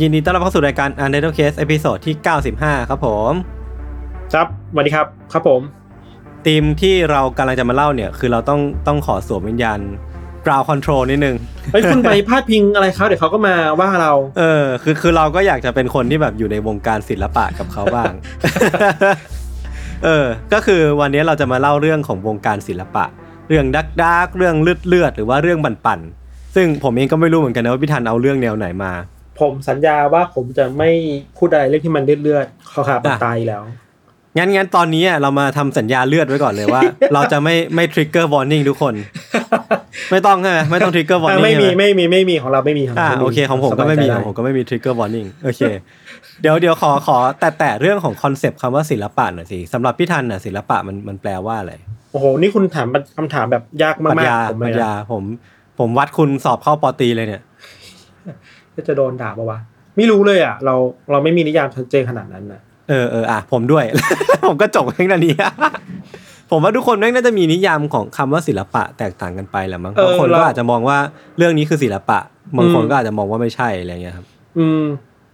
ยินดีต้อนรับเข้าสู่รายการ Untitled Case ตอนที่ 95 ครับผม ครับสวัสดีครับครับผมธีมที่เรากำลังจะมาเล่าเนี่ย คือเราต้องต้องขอสวมวิญญาณ ground control นิดนึงเฮ้ยคุณไปพาดพิงอะไรเขาเดี๋ยวเขาก็มาว่าเรา เออ คือคือเราก็อยากจะเป็นคนที่แบบอยู่ในวงการศิลปะกับเขาบ้าง เออ ก็คือวันนี้เราจะมาเล่าเรื่องของวงการศิลปะ เรื่องดักดักเรื่องเลือดเลือดหรือว่าเรื่องบันปั่นๆซึ่งผมเองก็ไม่รู้เหมือนกันนะว่าพี่ธัญเอาเรื่องแนวไหนมา ผมสัญญาว่าผมจะไม่พูดอะไรเรื่องที่มันเลือดๆเขาขาดมันตายแล้วงั้นงั้นตอนนี้อะเรามาทำสัญญาเลือดไว้ก่อนเลยว่า เราจะไม่ไม่ทริกเกอร์วอร์นิ่งทุกคน ไม่ต้องใช่ไหมไม่ต้องทริกเกอร์วอร์นิ่งไม่มีไม่มีไม่มีของเราไม่มีของอ่าเราโอเคของผมก็ไม่มีสบายใจของผมก็ไม่มีทริกเกอร์วอร์นิ่งโอเค เดี๋ยวเดี๋ยวขอขอแต่แต่เรื่องของ concept คำว่าศิลปะหน่อยสิสำหรับพี่ธัญน่ะศิลปะมันมันแปลว่าอะไรโอ้โหนี่คุณถามคำถามแบบยากปรัมาชกญาๆผมปเลรัยชญานะผม ผมวัดคุณสอบเข้าปอตรีเลยเนี่ยก็ จะโดนด่าปะวะไม่รู้เลยอะ เราเราไม่มีนิยามชัดเจนขนาดนั้นนะเออเอออะผมด้วย ผมก็จบเพียงเท่านี้ผมว่าทุกคนแม่งน่าจะมีนิยามของคำว่าศิลปะแตกต่างกันไปแหละมั้งเออบางคนเราก็อาจจะมองว่าเรื่องนี้คือศิลปะบางคนอืมก็อาจจะมองว่าไม่ใช่อะไรเงี้ยครับ อืม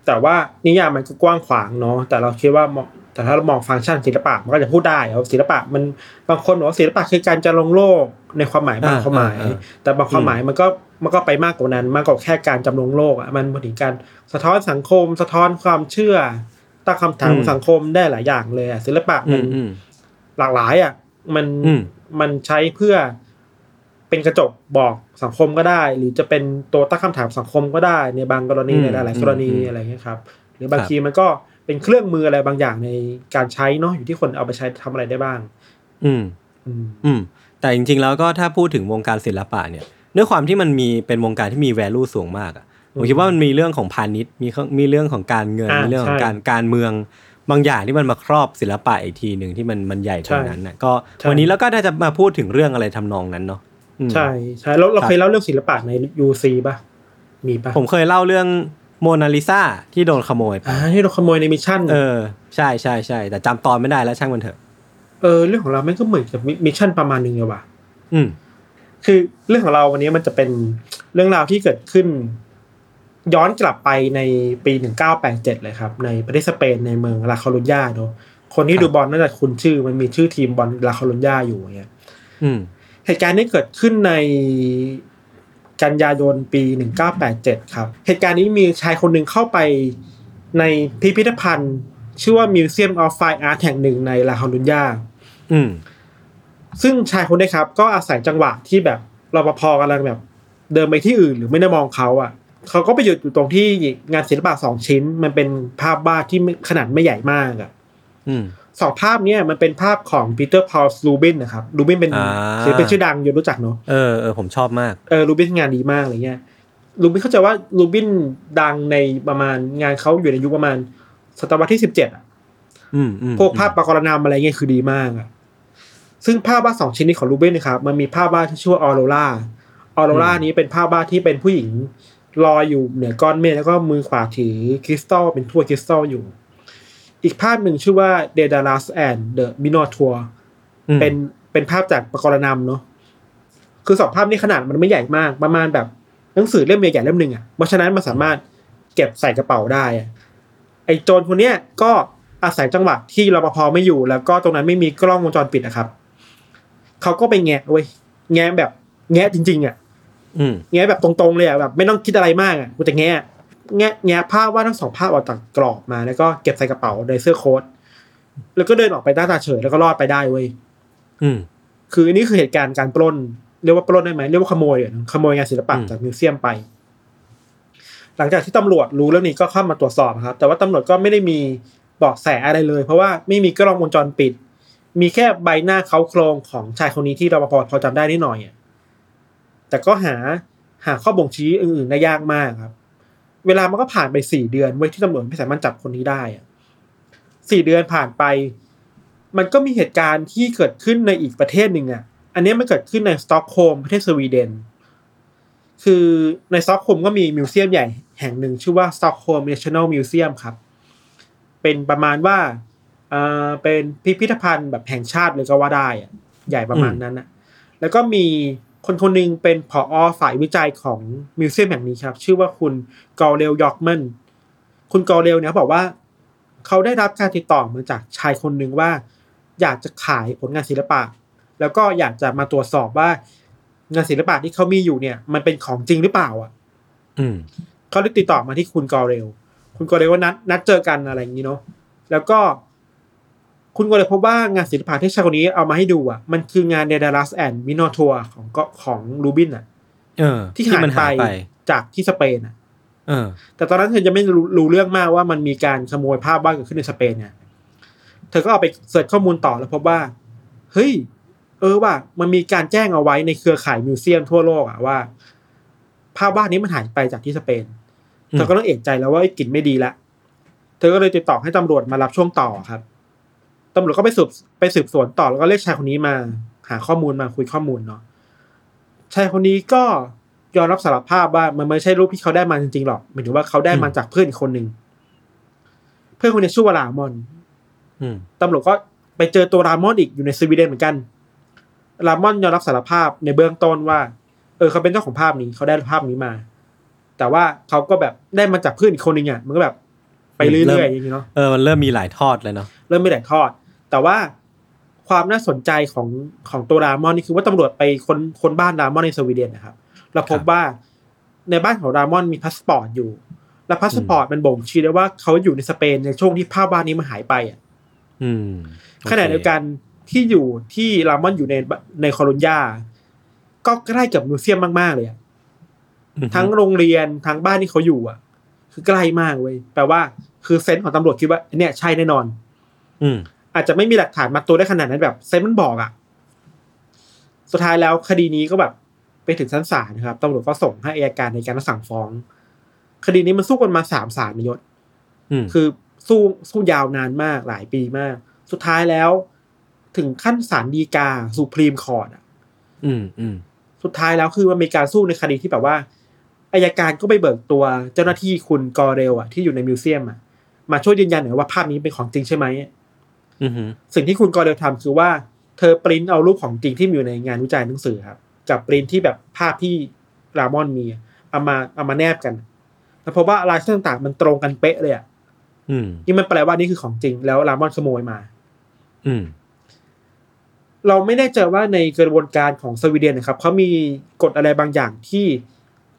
แต่ว่านิยามมันก็กว้างขวางเนาะแต่เราคิดว่ามองแต่ถ้าเรามองฟังก์ชันศิลปะมันก็จะพูดได้ว่าศิลปะมันบางคนบอกว่าศิลปะคือการจะลงโลกในความหมายบางอ่าความหมายอ่าอ่าแต่บางความหมายมันก็ มันก็ไปมากกว่านั้นมากกว่าแค่การจำลองโลกอะมันมาถึงการสะท้อนสังคม สะท้อนความเชื่อตั้งคำถามของสังคมได้หลายอย่างเลยอะศิลปะอืมันมอืมหลากหลายอะมันอืมมันใช้เพื่อเป็นกระจกบอกสังคมก็ได้ หรือจะเป็นตัวตั้งคำถามสังคมก็ได้ในบางกรณีอืมในหลาย ๆ กรณีอืมอะไรเงี้ยครับ หรือบางครับทีมันก็เป็นเครื่องมืออะไรบางอย่างในการใช้เนาะอยู่ที่คนเอาไปใช้ทำอะไรได้บ้างอืมอืม อืม แต่จริง ๆ แล้วก็ถ้าพูดถึงวงการศิลปะเนี่ย ด้วยความที่มันมีเป็นวงการที่มี value สูงมากอะผมคิดว่ามันมีเรื่องของพาณิชย์มีข้อมีเรื่องของการเงินอ่ามีมีเรื่องของใช่การการเมืองบางอย่างที่มันมาครอบศิลปะอีกทีหนึ่งที่มันมันใหญ่กว่านั้นนะก็ใช่วันนี้เราก็น่าจะมาพูดถึงเรื่องอะไรทำนองนั้นเนาะอืมใช่ใช่แล้วเราครับเคยเล่าเรื่องศิลปะในยูซีป่ะมีป่ะผมเคยเล่าเรื่องโมนาลิซาที่โดนขโมยไปอ่าที่เราขโมยใน mission เออใช่ใช่ใช่แต่จำตอนไม่ได้แล้วช่างมันเถอะเออเรื่องของเราแม่งก็เหมือนกับ mission ประมาณหนึ่งเลยว่ะ อืม คือเรื่องของเราวันนี้มันจะเป็นเรื่องราวที่เกิดขึ้น ย้อนกลับไปในปี 1987 เลยครับ ในประเทศสเปนในเมืองลาคอรุนญาเนอะคนที่ครับดูบอลน่าจะคุ้นชื่อ มันมีชื่อทีมบอลลาคอรุนญาอยู่เนี่ยอืมเหตุการณ์นี้เกิดขึ้นในกันยายนปี 1987 ครับ เหตุการณ์นี้มีชายคนหนึ่งเข้าไปในพิพิธภัณฑ์ ชื่อว่า Museum of Fine Art แห่งหนึ่งในลาคารุญญาอืม ซึ่งชายคนนี้ครับ ก็อาศัยจังหวะที่แบบรปภกำลังแบบ เดินไปที่อื่นหรือไม่ได้มองเขาอะเขาก็ไปหยุดอยู่ตรงที่งานศิลปะสองชิ้น มันเป็นภาพวาดที่ไม่ขนาดไม่ใหญ่มากอะอืมสองภาพเนี้ยมันเป็นภาพของปีเตอร์พอล รูเบนส์นะครับรูเบนเป็นอ่าศิลปินชื่อดังอยู่รู้จักเนาะเออเออผมชอบมากเออรูเบนงานดีมากอะไรเงี้ยรูเบนเข้าใจว่ารูเบนดังในประมาณงานเขาอยู่ในยุคประมาณศตวรรษที่สิบเจ็ดอะอืมอืมพวกภาพปรากรณามอะไรเงี้ยคือดีมากอะ ซึ่งภาพวาดสองชิ้นนี้ของรูเบนนะครับมันมีภาพวาดที่ชื่อว่าออโรราออโรรานี้เป็นภาพวาดที่เป็นผู้หญิงลอยอยู่เหนือก้อนเมฆแล้วก็มือขวาถือคริสตัลเป็นถ้วยคริสตัลอยู่ อีกภาพหนึ่งชื่อว่า d e d a l a s and the Minotaur อืมเป็นเป็นภาพจากปรากรณามเนาะคือสองภาพนี้ขนาดมันไม่ใหญ่มาก ประมาณแบบหนังสือเล่มใหญ่ๆเล่มหนึ่งอะเพราะฉะนั้นมันสามารถเก็บใส่กระเป๋าได้อะไอ้โจรคนเนี้ยก็อาศัยจังหวะที่รปภไม่อยู่ แล้วก็ตรงนั้นไม่มีกล้องวงจรปิดนะครับ เขาก็ไปแงะเว้ยแงะแบบแงะจริง ๆอะอืมแงะแบบตรงๆเลยอะแบบไม่ต้องคิดอะไรมากอะกูจะแงะแงะแงะภาพว่าดทั้งสองภาพออกจากกรอบมา แล้วก็เก็บใส่กระเป๋าในเสื้อโค้ทแล้วก็เดินออกไปหน้าตาเฉยแล้วก็รอดไปได้เว้ยอืมคืออันนี้คือเหตุการณ์การปล้นเรียกว่าปล้นได้ไหมเรียกว่าขโมยอะขโมยงานศิลปะอืมจากมิวเซียมไป หลังจากที่ตำรวจรู้เรื่องนี้ก็เข้ามาตรวจสอบครับ แต่ว่าตำรวจก็ไม่ได้มีเบาะแสอะไรเลย เพราะว่าไม่มีกล้องวงจรปิด มีแค่ใบหน้าเขาโครงของชายคนนี้ที่รปภพอจำได้นิดหน่อยอะแต่ก็หาหาข้อบ่งชี้อื่นๆได้ยากมากครับ เวลามันก็ผ่านไปสี่เดือนเว้ที่ตำรวจไม่สามารถจับคนนี้ได้อะสี่เดือนผ่านไป มันก็มีเหตุการณ์ที่เกิดขึ้นในอีกประเทศหนึ่งอะ อันนี้มันเกิดขึ้นในสต็อกโฮล์มประเทศสวีเดน คือในสต็อกโฮล์มก็มี museum ใหญ่แห่งหนึ่งชื่อว่า Stockholm National Museum ครับ เป็นประมาณว่า อ่อเป็นพิพิธภัณฑ์แบบแห่งชาติเลยก็ว่าได้อะใหญ่ประมาณนั้นนะแล้วก็มีคนคนหนึ่งเป็นผอฝ่ายวิจัยของมิวเซียมแห่งนี้ครับ ชื่อว่าคุณกอเรลยอกมันคุณกอเรลเนี่ยเขาบอกว่า เขาได้รับการติดต่อมาจากชายคนหนึ่งว่า อยากจะขายผลงานศิลปะ แล้วก็อยากจะมาตรวจสอบว่างานศิลปะที่เขามีอยู่เนี่ย มันเป็นของจริงหรือเปล่า อะ อืมเขาได้ติดต่อมาที่คุณกอเรล คุณกอเรลก็นัดนัดเจอกันอะไรอย่างนี้เนาะแล้วก็ คุณกอเรลพบว่างานศิลปะที่ชายคนนี้เอามาให้ดูอะ มันคืองาน Daedalus and Minotaur ของก็ของรูเบนอะเออที่หายมันไปหายไปจากที่สเปนอะเออแต่ตอนนั้นเธอยังไม่รู้รู้เรื่องมากว่ามันมีการขโมยภาพวาดเกิดขึ้นในสเปนเนี่ยเธอก็เอาไป search ข้อมูลต่อแล้วพบว่า เฮ้ย เออว่า มันมีการแจ้งเอาไว้ในเครือข่าย museum ทั่วโลกอะว่า ภาพวาดนี้มันหายไปจากที่สเปนอืมเธอก็ต้องเอกใจแล้วว่าไอ้กลิ่นไม่ดีละ เธอก็เลยติดต่อให้ตำรวจมารับช่วงต่อครับ ตำรวจก็ไปสืบไปสืบสวนต่อแล้วก็เรียกชายคนนี้มา หาข้อมูลมาคุยข้อมูลเนาะชายคนนี้ก็ยอมรับสารภาพว่ามันไม่ใช่รูปที่เขาได้มาจริงๆหรอกหมายถึงว่าเขาได้มาจากเพื่อนอีกคนหนึ่งเพื่อนคนนี้ชื่อว่าลามอนอืมตำรวจก็ไปเจอตัวรามอนอีกอยู่ในสวีเดนเหมือนกันรามอนยอมรับสารภาพในเบื้องต้นว่า เออเขาเป็นเจ้าของภาพนี้เขาได้ภาพนี้มา แต่ว่าเขาก็แบบได้มาจากเพื่อนอีกคนหนึ่งอะมันก็แบบไปเรื่อยๆอย่างนี้เนาะเออมันเริ่มมีหลายทอดเลยเนาะเริ่มไม่ได้ทอด แต่ว่าความน่าสนใจของของตัวรามอนนี่คือว่าตำรวจไปค้นค้นบ้านรามอนในสวีเดนนะครับเราพบว่าในบ้านของรามอนมีพาสปอร์ตอยู่ และพาสปอร์ตมันบ่งชี้ได้ว่าเขาอยู่ในสเปนในช่วงที่ภาพวาดนี้มันหายไปอะอืมขณะเดียวกันที่อยู่ที่รามอนอยู่ในในคอลุญญาก็ใกล้กับมิวเซียมมากๆเลยอะอืมทั้งโรงเรียนทั้งบ้านที่เขาอยู่อะ คือใกล้มากเว้ยแปลว่า คือเซนส์ของตำรวจคิดว่าเนี่ยใช่แน่นอน อืม อาจจะไม่มีหลักฐานมาตัวได้ขนาดนั้นแบบเซนส์มันบอกอะ สุดท้ายแล้วคดีนี้ก็แบบไปถึงชั้นศาลนะครับตำรวจก็ส่งให้อัยการในการสั่งฟ้อง คดีนี้มันสู้กันมาสามศาลนายศอืมคือสู้สู้ยาวนานมากหลายปีมาก สุดท้ายแล้วถึงขั้นศาลฎีกา Supreme Court อะ อืมอืมสุดท้ายแล้วคือมันมีการสู้ในคดีที่แบบว่าอัยการก็ไปเบิกตัวเจ้าหน้าที่คุณกอเรลอะที่อยู่ใน museum อะมาช่วยยืนยันหน่อยว่าภาพนี้เป็นของจริงใช่ไหมอืม สิ่งที่คุณกอเรลทำคือว่าเธอปริ้นเอารูปของจริงที่มีอยู่ในงานวิจัยหนังสือครับ กับปริ้นที่แบบภาพที่รามอนมีอะเอามาเอามาแนบกันแล้วพบว่าลายเส้นต่างๆ มันตรงกันเป๊ะเลยอะอืมนี่มันแปลว่านี่คือของจริง แล้วรามอนขโมยมา อืมเราไม่แน่ใจว่าในกระบวนการของสวีเดนนะครับเขามีกฎอะไรบางอย่างที่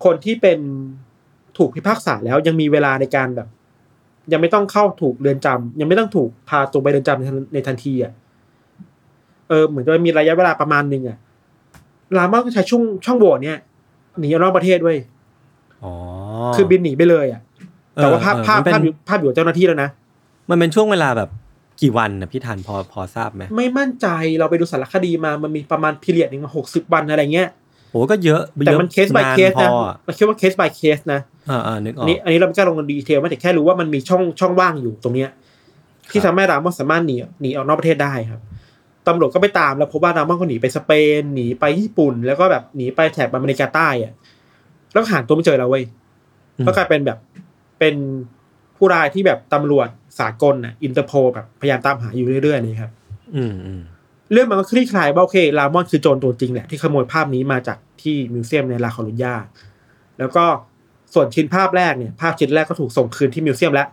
คนที่เป็นถูกพิพากษาแล้วยังมีเวลาในการแบบ ยังไม่ต้องเข้าถูกเรือนจำยังไม่ต้องถูกพาตัวไปเรือนจำในทันในทันทีอะเออเหมือนจะมีระยะเวลาประมาณหนึ่งอะลามอนก็ใช้ช่วงช่องโหว่เนี่ยหนีออกนอกประเทศเว้ยอ๋อคือบินหนีไปเลยอะ แต่ว่าภาพเออภาพมันเป็นภาพอยู่ภาพอยู่กับเจ้าหน้าที่แล้วนะ มันเป็นช่วงเวลาแบบกี่วันนะพี่ทันพอพอทราบไหมไม่มั่นใจเราไปดูสารคดีมามันมีประมาณพีเรียดหนึ่งมาหกสิบวันอะไรเงี้ยโอ้ก็เยอะแต่ยอะมันเคส by าเคสพนะออะมันคิดว่าเคส by เคสนะอ่าอ่านึกออัอนกนี้อันนี้เราไม่กล้าลงดีเทลไม่แต่แค่รู้ว่ามันมีช่องช่องว่างอยู่ตรงเนี้ย ที่ครับทำให้รามอนสามารถหนีหนีออกนอกประเทศได้ครับตำรวจก็ไปตามแล้วพบว่ารามอนก็หนีไปสเปนหนีไปญี่ปุ่น แล้วก็แบบหนีไปแถบอเมริกาใต้อะแล้วก็หาตัวไม่เจอแล้วเว้ยก็กลายเป็นแบบเป็นผู้ร้ายที่แบบตำรวจสากลน่ะอินเตอร์โพแบบพยายามตามหาอยู่เรื่อยๆนี่ครับ อืมอืม เรื่องมันก็คลี่คลายว่าโอเครามอนคือโจรตัวจริงแหละที่ขโมยภาพนี้มาจากที่ museum ในลาคอรุญญาแล้วก็ส่วนชิ้นภาพแรกเนี่ย ภาพชิ้นแรกก็ถูกส่งคืนที่ museum แล้ว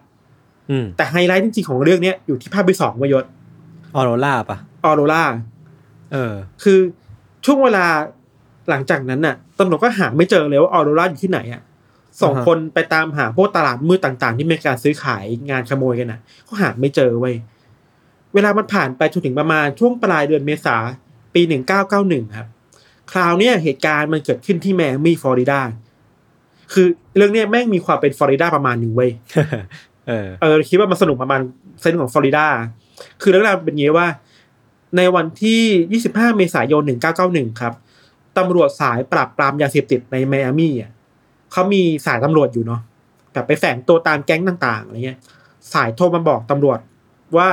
อืมแต่ไฮไลท์จริงๆของเรื่องเนี้ยอยู่ที่ภาพที่สองวายศออโรราปะออโรราเออ คือช่วงเวลาหลังจากนั้นน่ะตำรวจก็หาไม่เจอเลยว่าออโรราอยู่ที่ไหนอะสองอ่าฮะคนไปตามหาพวกตลาดมืดต่าง ๆ ที่มีการซื้อขายงานขโมยกันน่ะก็หาไม่เจอเว้ย เวลามันผ่านไปจนถึงประมาณช่วงปลายเดือนเมษาปีหนึ่งเก้าเก้าหนึ่งครับ คราวเนี้ยเหตุการณ์มันเกิดขึ้นที่แมมี่ฟลอริดา คือเรื่องเนี้ยแม่งมีความเป็นฟลอริดาประมาณหนึ่งเว้ย เออ เออคิดว่ามันสนุกประมาณเซนส์ของฟลอริดา คือเรื่องราวเป็นอย่างนี้ว่า ในวันที่ 25 เมษายน 1991 ครับ ตำรวจสายปราบปรามยาเสพติดในไมอามี่อะเขามีสายตำรวจอยู่เนาะ แบบไปแฝงตัวตามแก๊งต่างๆอะไรเงี้ย สายโทรมาบอกตำรวจว่า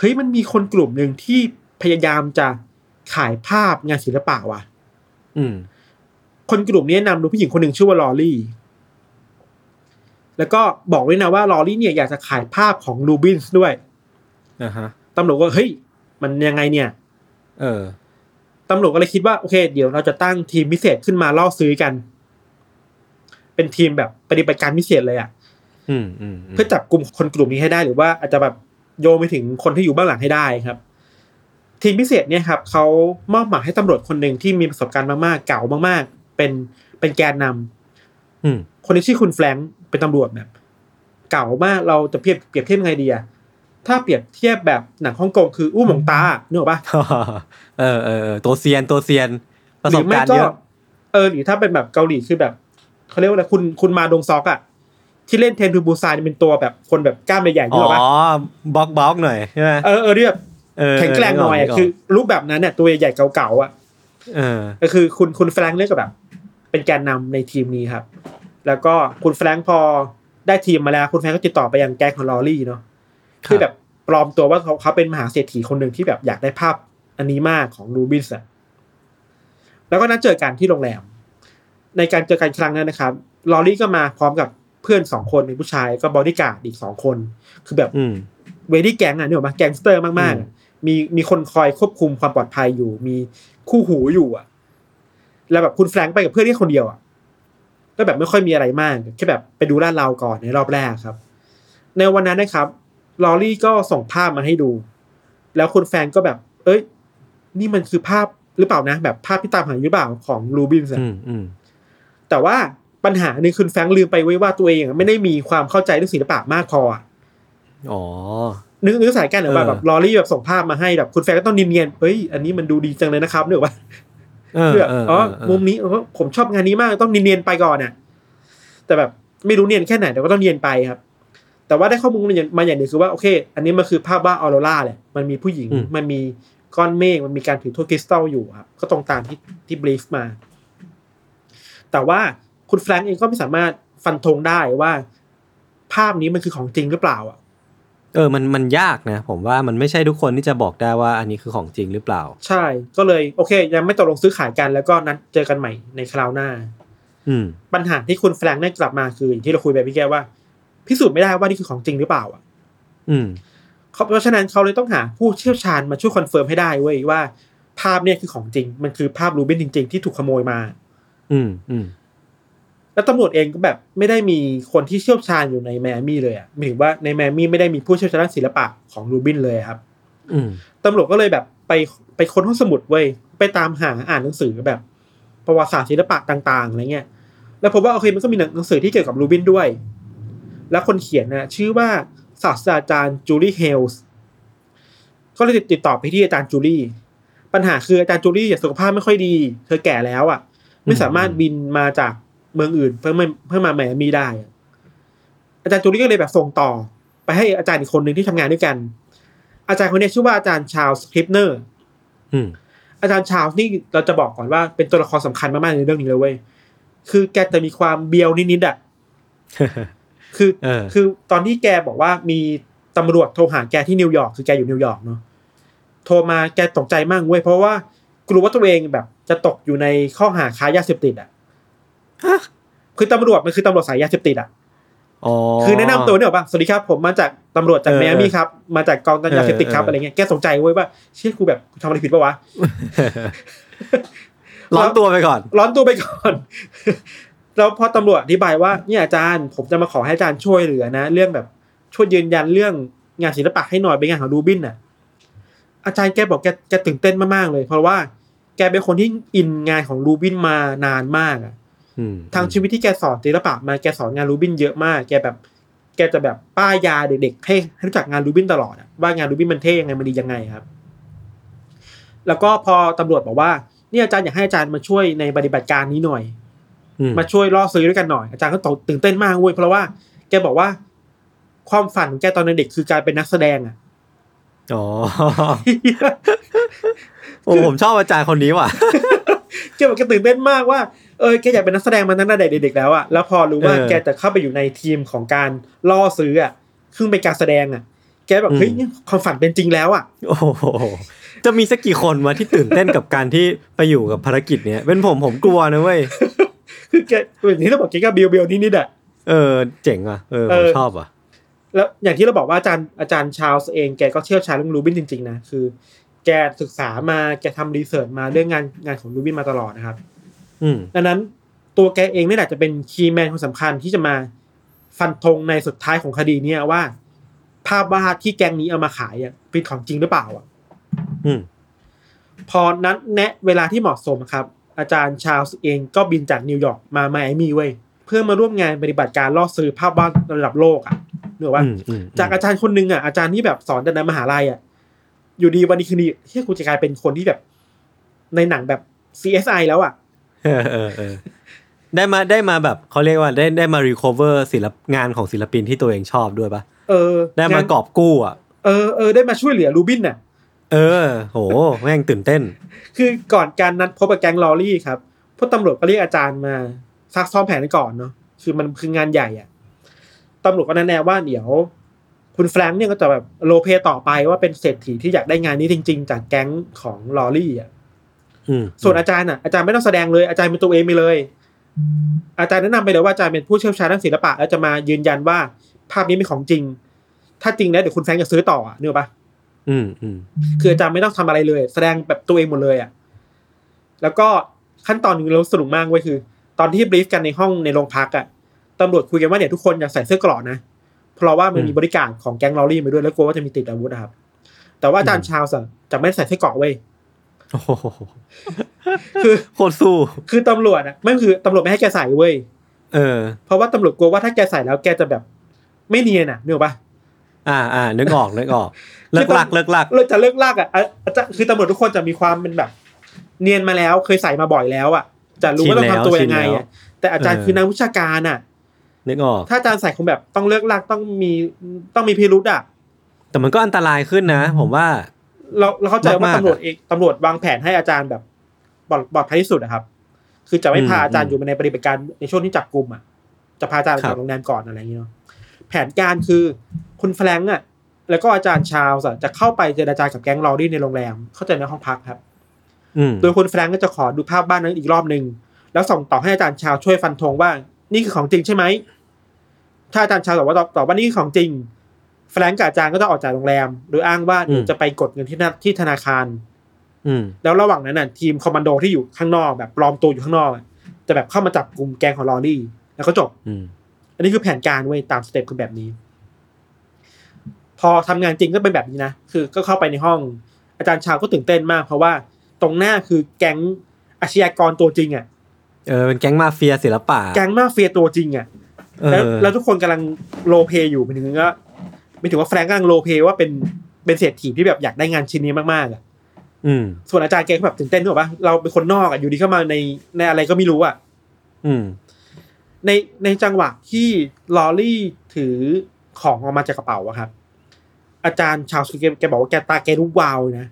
เฮ้ยมันมีคนกลุ่มหนึ่งที่พยายามจะขายภาพงานศิลปะว่ะ อืม คนกลุ่มนี้นำโดยผู้หญิงคนหนึ่งชื่อว่าลอรี่ แล้วก็บอกด้วยนะว่าลอรี่เนี่ยอยากจะขายภาพของลูบินส์ด้วยอ่าฮะตำรวจก็เฮ้ย มันยังไงเนี่ย เออตำรวจก็เลยคิดว่าโอเค เดี๋ยวเราจะตั้งทีมพิเศษขึ้นมาล่อซื้อกัน เป็นทีมแบบปฏิบัติการพิเศษเลยอะ่ะอืมอืมมเพื่อจับกลุ่มคนกลุ่มนี้ให้ได้หรือว่าอาจจะแบบ โยงไปถึงคนที่อยู่เบื้องหลังให้ได้ครับ ทีมพิเศษเนี่ยครับเขามอบหมายให้ตำรวจคนหนึ่งที่มีประสบการณ์มากๆ เก่ามากๆ เป็นเป็นแกนนำอืมคนนี้ชื่อคุณแฟรงค์เป็นตำรวจแบบ เก่ามากเราจะเปรียบเปรียบเทียบยังไงดีอะถ้าเปรียบเทียบแบบหนังฮ่องกงคืออู้หมงตาเนกอะปะเออเออเออตัวเซียนตัวเซียนประสบการณ์เยอะเออหรือถ้าเป็นแบบเกาหลีคือแบบเขาเรียกว่าอะไรคุณคุณมาดงซอกอะ ที่เล่นเทนทูบูซานเป็นตัวแบบคนแบบกล้ามใหญ่ๆอ๋นี่หรอปะอบล็อกบล็อกหน่อยใช่ไหมเออเออที่แบบเออแข็งแกร่งหน่อยอะกกคือ รูปแบบนั้นเนี่ยตัวใหญ่ๆเก่าๆอะเออก็คือคุณคุณแฟรงค์เนี่ยก็แบบ เป็นแกนนำในทีมนี้ครับ แล้วก็คุณแฟรงค์พอได้ทีมมาแล้ว คุณแฟรงค์ก็ติดต่อไปยังแก๊งของลอรี่เนาะคือแบบปลอมตัวว่าเขาเขาเป็นมหาเศรษฐีคนหนึ่งที่แบบอยากได้ภาพอันนี้มากของรูบินส์อะแล้วก็นัดเจอกันที่โรงแรม ในการเจอกันครั้งนั้นนะครับลอรี่ก็มาพร้อมกับ เพื่อนสองคนเป็นผู้ชายก็บอดี้การ์ดอีกสองคน คือแบบอืมเวดี้แก๊งอะนี่หรอกปะแก๊งสเตอร์มากๆอะมีมีคนคอยควบคุมความปลอดภัยอยู่ มีคู่หูอยู่อะ แล้วแบบคุณแฟรงค์ไปกับเพื่อนแค่คนเดียวอะก็แบบไม่ค่อยมีอะไรมากแค่แบบไปดูลาดเลาก่อนในรอบแรกครับ ในวันนั้นนะครับลอรี่ก็ส่งภาพมาให้ดู แล้วคุณแฟรงค์ก็แบบ เอ้ย นี่มันคือภาพหรือเปล่านะ แบบภาพที่ตามหาอยู่หรือเปล่าของรูบินส์อะอืมอืมแต่ว่า ปัญหาหนึ่งคุณแฟรงค์ลืมไปเว้ยว่าตัวเองอะไม่ได้มีความเข้าใจเรื่องศิลปะมากพออะอ๋อนึกนึกสายกันหรือว่าเออแบบลอรี่แบบส่งภาพมาให้แบบคุณแฟรงค์ก็ต้องเนียนๆเฮ้ยอันนี้มันดูดีจังเลยนะครับนึกว่าเออแบบเอออ๋อเออมุมนี้เออผมชอบงานนี้มากต้องเนียนๆไปก่อนน่ะ แต่แบบไม่รู้เนียนแค่ไหนแต่ก็ต้องเนียนไปครับ แต่ว่าได้ข้อมูลมาอย่างมาอย่างหนึ่งคือว่าโอเค อันนี้มันคือภาพว่าออโรราแหละมันมีผู้หญิงอืมมันมีก้อนเมฆมันมีการถือถ้วยคริสตัลอยู่ครับก็ตรงตามที่ที่บลีฟมา แต่ว่า คุณแฟรงก์เองก็ไม่สามารถฟันธงได้ว่า ภาพนี้มันคือของจริงหรือเปล่าอะเออ มัน มันยากนะ ผมว่ามันไม่ใช่ทุกคนที่จะบอกได้ว่าอันนี้คือของจริงหรือเปล่า ใช่ ก็เลยโอเค ยังไม่ตกลงซื้อขายกันแล้วก็นัดเจอกันใหม่ในคราวหน้า อืม ปัญหาที่คุณแฟรงค์ได้กลับมาคืออย่างที่เราคุยไปพี่แกว่า พิสูจน์ไม่ได้ว่านี่คือของจริงหรือเปล่า อะ อืมเขาเพราะฉะนั้นเขาเลยต้องหาผู้เชี่ยวชาญมาช่วย confirm ให้ได้เว้ยว่า ภาพเนี่ยคือของจริง มันคือภาพรูบินจริง ๆ ที่ถูกขโมยมา อืม อืม แล้วตำรวจเองก็แบบไม่ได้มีคนที่เชี่ยวชาญอยู่ในไมอามี่เลยอะหมายถึงว่าในไมอามี่ไม่ได้มีผู้เชี่ยวชาญด้านศิลปะของรูบินเลยครับอืมตำรวจก็เลยแบบไปไปค้นห้องสมุดเว้ยไปตามหาอ่านหนังสือแบบ ประวัติศาสตร์ศิลปะต่างๆอะไรเงี้ย แล้วพบว่าโอเคมันก็มีหนังสือที่เกี่ยวกับรูบินด้วย แล้วคนเขียนนะชื่อว่าศาสตราจารย์จูลี่เฮลส์ก็เลยติดต่อไปที่อาจารย์จูลี่ ปัญหาคืออาจารย์จูลี่สุขภาพไม่ค่อยดี เธอแก่แล้วอะ ไม่สามารถบินมาจาก เมืองอื่นเพื่อมาเพื่อมาแมอามีได้อะอาจารย์จูลี่ก็เลยแบบส่งต่อ ไปให้อาจารย์อีกคนหนึ่งที่ทำงานด้วยกัน อาจารย์คนนี้ชื่อว่าอาจารย์ชาลส์คลิปเนอร์อืมอาจารย์ชาลส์นี่เราจะบอกก่อนว่าเป็นตัวละครสำคัญมากๆในเรื่องนี้เลยเว้ยคือแกจะมีความเบียวนิดๆอะคือเออคือตอนที่แกบอกว่ามีตำรวจโทรหาแกที่นิวยอร์กคือแกอยู่นิวยอร์กเนาะโทรมาแกตกใจมากเว้ยเพราะว่ากลัวว่าตัวเองแบบจะตกอยู่ในข้อหาค้ายาเสพติดอะ คือตำรวจมันคือตำรวจสายยาเสพติดอะอ๋อคือแนะนำตัวเนี่ยหรอป่ะสวัสดีครับผมมาจากตำรวจจากเออแมอามี่ครับ มาจากกองยาเสพติดครับเออเออออะไรเงี้ยแกสนใจเว้ยว่าเชี่ยกูแบบกูทำอะไรผิดปะวะร้อนตัวไปก่อน ร้อนตัวไปก่อนแล้วพอตำรวจอธิบายว่าเนี่ยอาจารย์ผมจะมาขอให้อาจารย์ช่วยเหลือนะ เรื่องแบบช่วยยืนยันเรื่องงานศิลปะให้หน่อยเป็นงานของรูบินน่ะ อาจารย์แกบอกแกแกตื่นเต้นมากๆเลย เพราะว่าแกเป็นคนที่อินงานของรูบินมานานมากอะอืม ทางชีวิตที่แกสอนศิลปะมาแกสอนงานรูบินเยอะมาก แกแบบ แกกจะแบบป้ายยาเด็กๆให้ให้รู้จักงานรูบินตลอดอะว่างานรูบินมันเท่ยังไงมันดียังไงครับ แล้วก็พอตำรวจบอกว่าเนี่ยอาจารย์อยากให้อาจารย์มาช่วยในปฏิบัติการนี้หน่อยอืมมาช่วยล่อซื้อด้วยกันหน่อย อาจารย์ก็ตื่นเต้นมากเว้ยเพราะว่าแกบอกว่า ความฝันของแกตอนเด็กคือการเป็นนักแสดงอะอ๋อโอ้ผมชอบอาจารย์คนนี้ว่ะแกบอกแกตื่นเต้นมากว่า เออแกอยากเป็นนักแสดงมาตั้งแต่เด็กๆแล้วอะแล้วพอรู้ว่าเออแกจะเข้าไปอยู่ในทีมของการล่อซื้ออะซึ่งเป็นการแสดงอะแกแบบอืมเฮ้ยเนี่ยความฝันเป็นจริงแล้วอะโอ้โหจะมีสักกี่คนมาที่ตื่นเต้นกับการที่ไปอยู่กับภารกิจเนี้ยเป็นผมผมกลัวนะเว้ยคือแกอย่างที่เราบอกแกก็เบียวเบียวๆนิดๆอะเออเจ๋งอะเออเอผมอชอบอะแล้วอย่างที่เราบอกว่าอาจารย์อาจารย์ชาลส์เองแกก็เชี่ยวชาญเรื่องรูบินจริงๆนะคือ แกศึกษามาแกทำ research มาเรื่องงานงานของรูบินมาตลอดนะครับอืม ดังนั้นตัวแกเองนี่แหละจะเป็น key man คนสำคัญที่จะมาฟันธงในสุดท้ายของคดีเนี้ยว่า ภาพวาดที่แก๊งนี้เอามาขายอะเป็นของจริงหรือเปล่าอะอืมพอนัดแนะเวลาที่เหมาะสมครับ อาจารย์ชาลส์เองก็บินจากนิวยอร์กมาไมอามี่เว้ยเพื่อมาร่วมงานปฏิบัติการล่อซื้อภาพวาดระดับโลกอะเหนือว่าอืมอืมจากอาจารย์คนหนึ่งอะอาจารย์ที่แบบสอนแต่ในมหาลัยอะอยู่ดีวันนี้คืนดีที่กูจะกลายเป็นคนที่แบบ ในหนังแบบ CSI แล้วอะ เออเออเออได้มาได้มาแบบเขาเรียกว่าได้ได้มา recover ศิลปงานของศิลปินที่ตัวเองชอบด้วยปะเออ ได้มางนกอบกู้อะเออเออได้มาช่วยเหลือรูบินน่ะ เออ โหแม่งตื่นเต้น คือก่อนการนัดพบกับแก๊งลอรี่ครับพวกตำรวจก็เรียกอาจารย์มาซักซ้อมแผนกันก่อนเนาะคือมันคืองานใหญ่อะตำรวจก็แนะแนะว่าเดี๋ยว คุณแฟรงค์เนี่ยก็จะแบบโลเพต่อไปว่าเป็นเศรษฐีที่อยากได้งานนี้จริง ๆ จากแก๊งของลอรี่อะอืม ส่วนอาจารย์อะอาจารย์ไม่ต้องแสดงเลยอาจารย์เป็นตัวเองไปเลย อาจารย์แนะนำไปเลยว่าอาจารย์เป็นผู้เชี่ยวชาญด้านศิลปะแล้วจะมายืนยันว่าภาพนี้เป็นของจริง ถ้าจริงแล้วเดี๋ยวคุณแฟรงค์จะซื้อต่ออะนึกออกปะอืมอืมคืออาจารย์ไม่ต้องทำอะไรเลย แสดงแบบตัวเองหมดเลยอะแล้วก็ขั้นตอนหนึงเราสนุกมากเว้ยคือ ตอนที่บรีฟกันในห้องในโรงพักอะตำรวจคุยกันว่าเนี่ยทุกคนอยากใส่เสื้อเกราะนะเพราะว่ามันมีบริการของแก๊งลอรี่มาด้วยแล้วกลัวว่าจะมีติดอาวุธนะครับ แต่ว่าอาจารย์ชาวส์อะจะไม่ใส่เสื้อเกราะเว้ยโอ้โห คือโคตรสู้ คือตำรวจอะไม่คือตำรวจไม่ให้แกใส่เว้ยเออ เพราะว่าตำรวจกลัวว่าถ้าแกใส่แล้วแกจะแบบไม่เนียนอะนึกออกปะอ่าอ่านึกออกนึกออกเลิกลักเลิกลักเลิกจะเลิกลากอะอะอาจจะคือตำรวจทุกคนจะมีความเป็นแบบ เนียนมาแล้วเคยใส่มาบ่อยแล้วอะ จะรู้ว่าต้องทำตัวยังไงอะแต่อาจารย์คือนักวิชาการอะนึกออกถ้าอาจารย์ใส่คงแบบต้องเลิกลากต้องมีต้องมีพิรุธอะแต่มันก็อันตรายขึ้นนะ ผมว่า เราเราเข้าใจว่ามากๆอะตำรวจเองตำรวจวางแผนให้อาจารย์แบบปลอดปลอดภัยที่สุดนะครับ คือจะไม่พาอืมอาจารย์อยู่ในปฏิบัติการในช่วงที่จับกลุ่มอะจะพาอาจารย์ออกครัจากบโรงแรมก่อนอะไรอย่างเงี้ยเนาะแผนการคือคุณแฟรงก์อะ แล้วก็อาจารย์ชาวส์อะจะเข้าไปเจรจากับแก๊งลอรี่ในโรงแรม เข้าใจในห้องพักครับอืมโดยคุณแฟรงก์ก็จะขอดูภาพบ้านนั้นอีกรอบหนึ่งแล้วส่งต่อให้อาจารย์ชาวช่วยฟันธงว่า นี่คือของจริงใช่ไหมถ้าอาจารย์ชาวตอบว่าตอบตอบว่านี่คือของจริง แฟรงก์กับอาจารย์ก็จะออกจากโรงแรม โดยอ้างว่าเดี๋ยวจะไปกดเงินที่ธนาที่ธนาคาร อืม แล้วระหว่างนั้นน่ะทีมคอมมานโดที่อยู่ข้างนอกแบบปลอมตัวอยู่ข้างนอกอะจะแบบเข้ามาจับกลุ่มแก๊งของลอรี่ แล้วก็จบ อืม อันนี้คือแผนการเว้ยตาม step คือแบบนี้ พอทำงานจริงก็เป็นแบบนี้นะคือก็เข้าไปในห้อง อาจารย์ชาลส์ก็ตื่นเต้นมาก เพราะว่าตรงหน้าคือแก๊งอาชญากรตัวจริงอะเออ เป็นแก๊งมาเฟียศิลปะแก๊งมาเฟียตัวจริงอะ เอแล้วอแล้วทุกคนกำลัง roleplay อยู่หมายถึงว่า ไม่ถึงว่าแฟรงก์กำลัง roleplay ว่าเป็นเป็นเศรษฐีที่แบบอยากได้งานชิ้นนี้มากๆอะอืมส่วนอาจารย์แกก็แบบตื่นเต้นด้วยปะเราเป็นคนนอกอะอยู่ดีเข้ามาในในอะไรก็ไม่รู้อะอืม ในในจังหวะที่ลอรี่ถือของออกมาจากกระเป๋าอะครับ อาจารย์ชาวสแกแกบอกว่าแกตาแกรู้วาวเลยนะ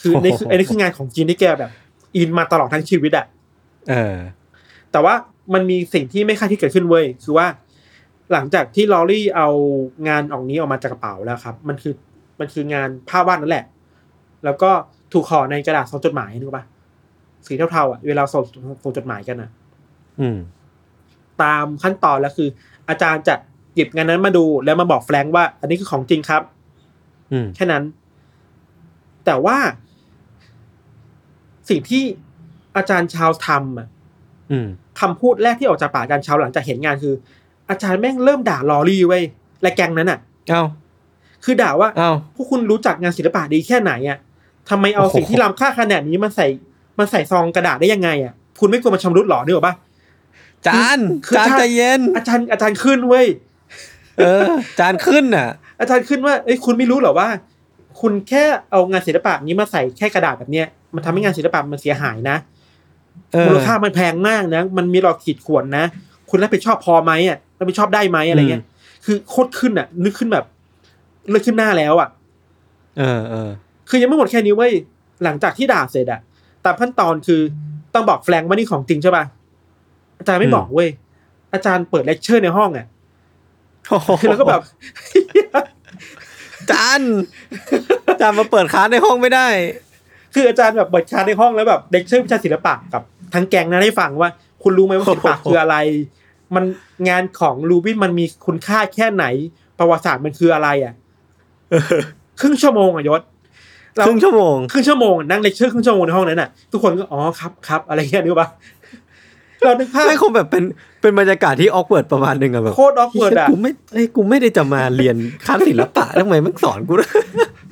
คือในคือโอ้โหอันนี้คืองานของจริงที่แกแบบ อินมาตลอดทั้งชีวิตอะเออแต่ว่ามันมีสิ่งที่ไม่คาดที่เกิดขึ้นเว้ยคือว่า หลังจากที่ลอรี่เอางานออกนี้ออกมาจากกระเป๋าแล้วครับ มันคือมันคืองานภาพวาดนั่นแหละ แล้วก็ถูกห่อในกระดาษส่งจดหมายนึกปะสีเทาๆอะเวลาส่งส่งจดหมายกันอะ อืม ตามขั้นตอนแล้วคือ อาจารย์จะหยิบงานนั้นมาดูแล้วมาบอกแฟรงค์ว่า อันนี้คือของจริงครับ อืม แค่นั้น แต่ว่า สิ่งที่อาจารย์ชาวทำอะอืมคำพูดแรกที่ออกจากปากอาจารย์ชาวหลังจากเห็นงานคือ อาจารย์แม่งเริ่มด่าลอรี่ไว้ยและแกงนั้นอะ เอ้าคือด่าว่าเอ้าพวกคุณรู้จักงานศิลปะดีแค่ไหนอะทำไมเอาโอ้โหสิ่งที่ล้ำค่าขนาดนี้มาใส่มาใส่ซองกระดาษได้ยังไงอะคุณไม่กลัวมันชำรุดหรอนึกออกปะจานคือจานถ้าใจเย็น อาจารย์อาจารย์ขึ้นเว้ยเออ จานขึ้นอะ อาจารย์ขึ้นว่าเอ้ยคุณไม่รู้เหรอว่า คุณแค่เอางานศิลปะนี้มาใส่แค่กระดาษแบบเนี้ยมันทำให้งานศิลปะมันเสียหายนะเออมูลค่ามันแพงมากนะ มันมีหลอกขีดข่วนนะ คุณรับผิดชอบพอไหมอะรับผิดชอบได้ไหมอะไรเงี้ยคือโคตรขึ้นอะ นึกขึ้นแบบเลือกขึ้นหน้าแล้วอะ เออเออคือยังไม่หมดแค่นี้เว้ยหลังจากที่ด่าเสร็จอะตามขั้นตอนคือต้องบอกแฟรงค์ว่านี่ของจริงใช่ป่ะอาจารย์ไม่อืมบอกเว้ยอาจารย์เปิดเลคเชอร์ในห้องอะโอ้โหคือเราก็แบบจานจานมาเปิดค้านในห้องไม่ได้ คืออาจารย์แบบเปิดคลาสในห้องแล้วแบบเลคเชอร์วิชาศิลปะกับทั้งแก๊งนั้นให้ฟังว่า คุณรู้ไหมว่าศิลปะโอ้โหคืออะไร มันงานของรูบินมันมีคุณค่าแค่ไหน ประวัติศาสตร์มันคืออะไรอะครึ่งชั่วโมงอะยศเราครึ่งชั่วโมงครึ่งชั่วโมงนั่งเลคเชอร์ครึ่งชั่วโมงในห้องนั้นน่ะทุกคนก็อ๋อครับครับอะไรเงี้ยนึกปะเรานึกภาพไม่คงแบบเป็นเป็นบรรยากาศที่ awkward ประมาณหนึ่งอะแบบโคตร awkward อะกูไม่เอ้ยกูไม่ได้จะมาเรียนคลาสศิลปะทำไมมันสอนกูด้วย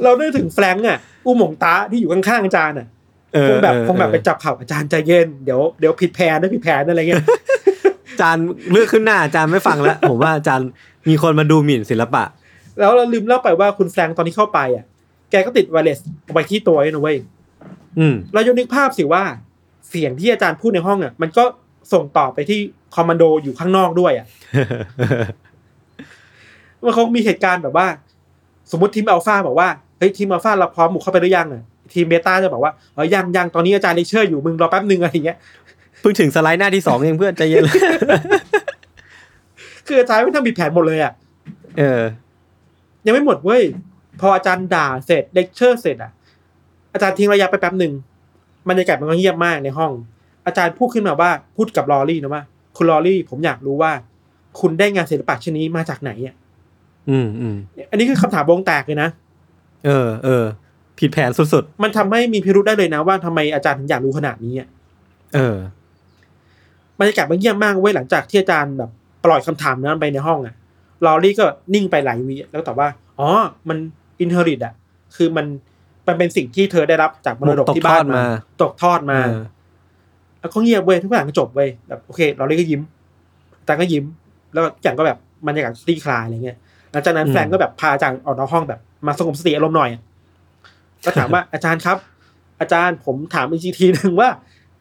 เราได้ถึงแฟรงก์อะอุ้มหมงตาที่อยู่ข้างๆอาจารย์อะเออคงแบบเออคงแบบเอไปอจับเข่าอาจารย์ใจเย็นเดี๋ยวเดี๋ยวผิดแผนนะผิดแผนอะไรเงี้ย จานเลือกขึ้นหน้าจานไม่ฟังแล้ว ผมว่าจานมีคนมาดูหมิ่นศิลปะ แล้วเราลืมเล่าไปว่าคุณแฟรงก์ตอนที่เข้าไปอะ แกก็ติดไวเลสเอาไปที่ตัวไอ้นะเว้ยอืมเราจะนึกภาพสิว่า เสียงที่อาจารย์พูดในห้องอะมันก็ส่งต่อไปที่คอมมานโดอยู่ข้างนอกด้วยอะมันคงมีเหตุการณ์แบบว่า สมมติทีมอัลฟาบอกว่าเฮ้ยทีมอัลฟาเราพร้อมบุกเข้าไปหรือยังอะทีม beta จะบอกว่าเออยังยังตอนนี้อาจารย์เลคเชอร์อยู่มึงรอแป๊บนึงอะไรอย่างเงี้ย เพิ่งถึงสไลด์หน้าที่สองเองเพื่อนใจเย็นคืออาจารย์แม่งทำผิดแผนหมดเลยอะเออ ยังไม่หมดเว้ย พออาจารย์ด่าเสร็จเลคเชอร์เสร็จอะ อาจารย์ทิ้งระยะไปแป๊บหนึ่งบรรยากาศมันก็เงียบมากในห้อง อาจารย์พูดขึ้นมาว่าพูดกับลอรี่นะว่าคุณลอรี่ผมอยากรู้ว่า คุณได้งานศิลปะชิ้นนี้มาจากไหนอะอืมอืมอันนี้คือคำถามวงแตกเลยนะเออเออผิดแผนสุดมันทำให้มีพิรุธได้เลยนะว่าทำไมอาจารย์ถึงอยากรู้ขนาดนี้อะๆเออ บรรยากาศมันเงียบมากเว้ยหลังจากที่อาจารย์แบบปล่อยคำถามนั้นไปในห้องอะลอรี่ก็นิ่งไปหลายวิแล้วก็ตอบว่า อ๋อ มันinherit อะคือมันมันเป็นสิ่งที่เธอได้รับจากมรดกที่บ้านตกทอดมา ตกทอดมาเออแล้วก็เงียบเว้ยทุกอย่างก็จบเว้ยแบบโอเคลอรี่ก็ยิ้มอาจารย์ก็ยิ้ม แล้วทุกอย่างก็แบบบรรยากาศคลี่คลายอะไรเงี้ยหลังจากนั้นแฟรงก์ก็แบบพาอาจารย์ออกนอกห้องแบบมาสงบสติอารมณ์หน่อยอะก็ถามว่าอาจารย์ครับ อาจารย์ผมถามอีกทีหนึ่งว่า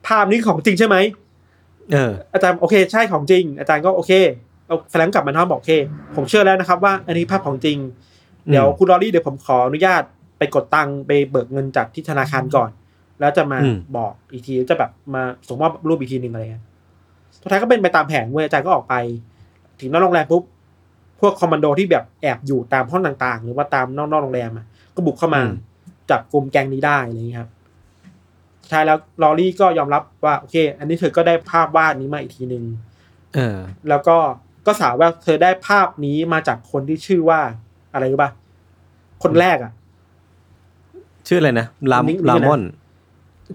ภาพนี้ของจริงใช่ไหม เอออาจารย์โอเคใช่ของจริง อาจารย์ก็โอเคเอาแฟรงก์กลับมาท้องบอกโอเค ผมเชื่อแล้วนะครับ ว่าอันนี้ภาพของจริง เดี๋ยวคุณลอรี่เดี๋ยวผมขออนุญาตไปกดตังค์ไปเบิกเงินจากที่ธนาคารก่อน แล้วจะมาอืมบอกอีกทีจะแบบมาส่งมอบรูปอีกทีหนึ่งอะไรเงี้ยสุดท้ายก็เป็นไปตามแผนเว้ยอาจารย์ก็ออกไป ถึงนอกโรงแรมปุ๊บพวกคอมมานโดที่แบบแอบอยู่ตามห้องต่างๆ หรือว่าตามนอกนอกโรงแรมอะก็บุกเข้ามาจับกลุ่มแก๊งนี้ได้อะไรเงี้ยครับสุด ท้ายแล้วลอรี่ก็ยอมรับว่าโอเค อันนี้เธอก็ได้ภาพวาดนี้มาอีกทีหนึ่งเออ แล้วก็ก็สาวว่าเธอได้ภาพนี้มาจากคนที่ชื่อว่าอะไรรู้ป่ะคนแรกอะ ชื่ออะไรนะลามลิงก์ลิงก์ลานะมอน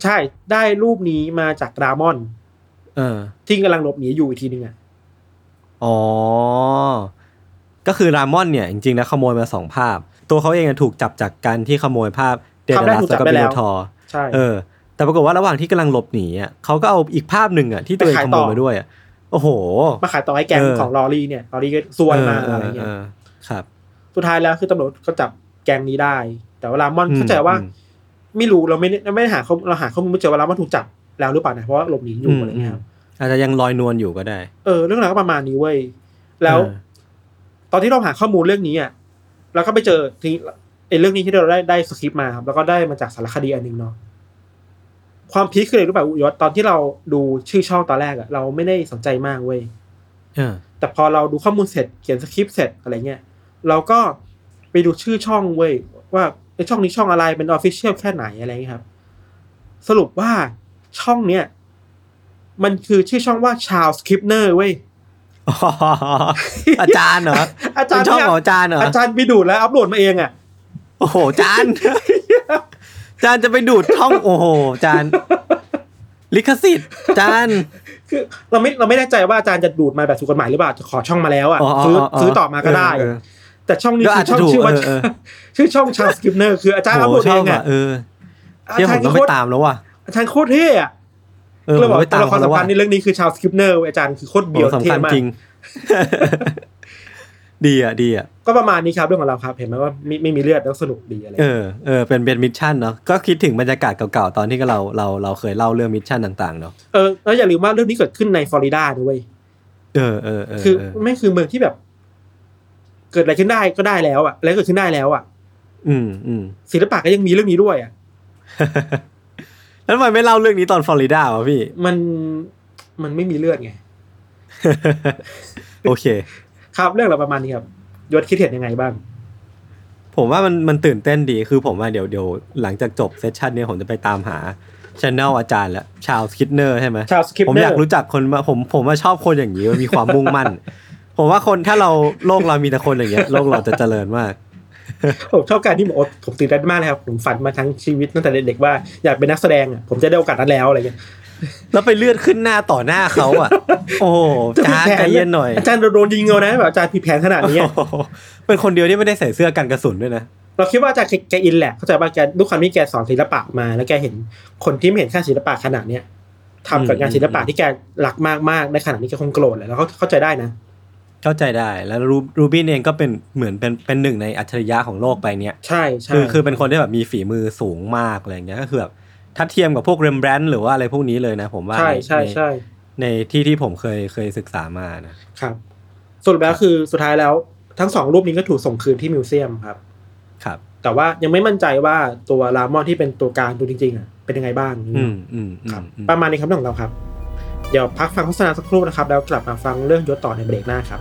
ใช่ได้รูปนี้มาจากรามอน เออ ที่กำลังหลบหนีอยู่อีกทีหนึ่งอะอ๋อ ก็คือรามอนเนี่ย จริงๆแล้วขโมยมาสองภาพ ตัวเขาเองอะถูกจับจากการที่ขโมยภาพเดภาพนแรกลัสถูกแล้วจับก็ได้บิแล้โลวทอใช่เออ แต่ปรากฏว่าระหว่างที่กำลังหลบหนีอะเขาก็เอาอีกภาพหนึ่งอะที่ตัวเองไปขายขโมต่ยอมาด้วยอะโอ้โห มาขายต่อให้แก๊งเออของลอรี่เนี่ยลอรี่ก็ซวยมาเอออะไรเออเงี้ยเออครับ สุดท้ายแล้วคือตำรวจก็จับแก๊งนี้ได้ แต่ว่ารามอนอืมเข้าใจว่าอืมไม่รู้เราไม่ได้เราไม่ได้หาข้อมูลเราหาข้อมูลไม่เจอว่ารามอนถูกจับแล้วหรือเปล่านะเพราะว่าหลบหนีอยู่อะไรเงี้ยครับอาจจะยังลอยนวลอยู่ก็ได้ เออ เรื่องราวก็ประมาณนี้เว้ยแล้วเออตอนที่เราหาข้อมูลเรื่องนี้อะเราก็ไปเจอทีไอ้เรื่องนี้ที่เราได้ได้สคริปต์มาครับแล้วก็ได้มาจากสารคดีอันหนึ่งเนาะ ความ peak คืออะไรรู้ป่ะอุยศตอนที่เราดูชื่อช่องตอนแรกอะเราไม่ได้สนใจมากเว้ยเออแต่พอเราดูข้อมูลเสร็จเขียนสคริปต์เสร็จอะไรเงี้ยเราก็ไปดูชื่อช่องเว้ยว่าไอช่องนี้ช่องอะไรเป็น official แค่ไหนอะไรเงี้ยครับ สรุปว่าช่องเนี้ยมันคือชื่อช่องว่าชาลส์คลิปเนอร์เว้ยอาจารย์เหรออาจารย์เป็นช่องเนี่ยของอาจารย์เหรออาจารย์ไปดูดแล้วอัพโหลดมาเองอะโอ้โหอาจารย์อา จารย์จะไปดูดช่องโอ้โหอาจารย์ลิขสิทธิ์อาจารย์คือเราไม่เราไม่แน่ใจว่าอาจารย์จะดูดมาแบบถูกกฎหมายหรือเปล่าจะขอช่องมาแล้วอะอ๋ออ๋อซื้ออ๋อซื้อต่อมาก็ได้เออเออแต่ช่องนี้ก็คือาอจจะช่องถูกชื่อว่าเออเออชื่อช่องชาวสกิปเนอร์คืออาจารย์อัพโหโหลดชเออบงอะอะเอออาเที่ยผจารมย์ต้องโคไปตรตามแล้วว่ะอาจารย์โคตรเท่อะเออก็เลยบอกผมไปตัตาวมละครเขาแล้วสำคัว่ะญในเรื่องนี้คือชาวสกิปเนอร์อาจารย์คือโคตรโหเบียวเท่สำคัญมากจริง ดีอะดีอะก็ประมาณนี้ครับเรื่องของเราครับ เห็นไหมว่าไม่ไม่มีเลือดแล้วสนุกดีอะไรเออเออเป็นเป็น mission เนาะก็คิดถึงบรรยากาศเก่าๆตอนที่เราเราเราเคยเล่าเรื่อง mission ต่างๆเนาะเออแล้วอย่าลืมว่าเรื่องนี้เกิดขึ้นในฟลอริดาด้วยเออเออเออคือเออไม่คือเมืองที่แบบ เกิดอะไรขึ้นได้ก็ได้แล้วอะอะไรเกิดขึ้นได้แล้วอะ อืมอืมศิลปะก็ยังมีเรื่องนี้ด้วยอะแล้วทำไมไม่เล่าเรื่องนี้ตอนฟลอริดาวะพี่ มันมันไม่มีเลือดไง โอเค ครับเรื่องเราประมาณนี้ครับยศคิดเห็นยังไงบ้าง ผมว่ามันมันตื่นเต้นดีคือผมว่าเดี๋ยวเดี๋ยวหลังจากจบเซสชันเนี้ยผมจะไปตามหาชแนลอาจารย์แล้วชาวสคิดเนอร์ใช่ไหม Charles Scribner ผมอยากรู้จักคนมาผมผมว่าชอบคนอย่างนี้มันมีความมุ่งมั่น ผมว่าคนถ้าเราโลกเรามีแต่คนอย่างเงี้ยโลกเราจะเจริญมากผมชอบการที่บอกว่าผมตื่นเต้นมากเลยครับผมฝันมาทั้งชีวิตตั้งแต่เด็กๆว่าอยากเป็นนักแสดงอะผมจะได้โอกาสนั้นแล้วอะไรเงี้ย แล้วไปเลือดขึ้นหน้าต่อหน้าเขาอะ โอ้โหจานใจเย็นหน่อย อาจารย์โดนยิงเอานะแบบอาจารย์ผิดแผนขนาดนี้โอ้โหเป็นคนเดียวที่ไม่ได้ใส่เสื้อกันกระสุนด้วยนะเราคิดว่าอาจารย์แกแกอินแหละเข้าใจว่าแกด้วยความที่แกสอนศิลปะมา แล้วแกเห็นคนที่ไม่เห็นค่าศิลปะขนาดเนี้ยทำกับงานศิลปะที่แกรักมากๆในขนาดนี้แกคงโกรธแหละแล้วเขาเข้าใจได้นะ เข้าใจได้แล้วรูรูบินเองก็เป็นเหมือนเป็นเป็นหนึ่งในอัจฉริยะของโลกใบเนี้ยใช่ใช่คือคือเป็นคนที่แบบมีฝีมือสูงมากอะไรเงี้ยก็คือแบบ ถ้าเทียมกับพวกเรมแบรนต์หรือว่าอะไรพวกนี้เลยนะ ผมว่าใช่ในใช่ใช่ในในที่ที่ผมเคยเคยศึกษามานะครับสรุปแล้วคือสุดท้ายแล้วทั้งสองรูปนี้ก็ถูกส่งคืนที่มิวเซียมครับครับ แต่ว่ายังไม่มั่นใจว่าตัวรามอนที่เป็นตัวกลางตัวจริงๆอะเป็นยังไงบ้างอืมอืมอืมครับอืมประมาณนี้ครับเรื่องของเราครับ เดี๋ยวพักฟังโฆษณาสักครู่นะครับ แล้วกลับมาฟังเรื่องยศต่อในเบรกหน้าครับ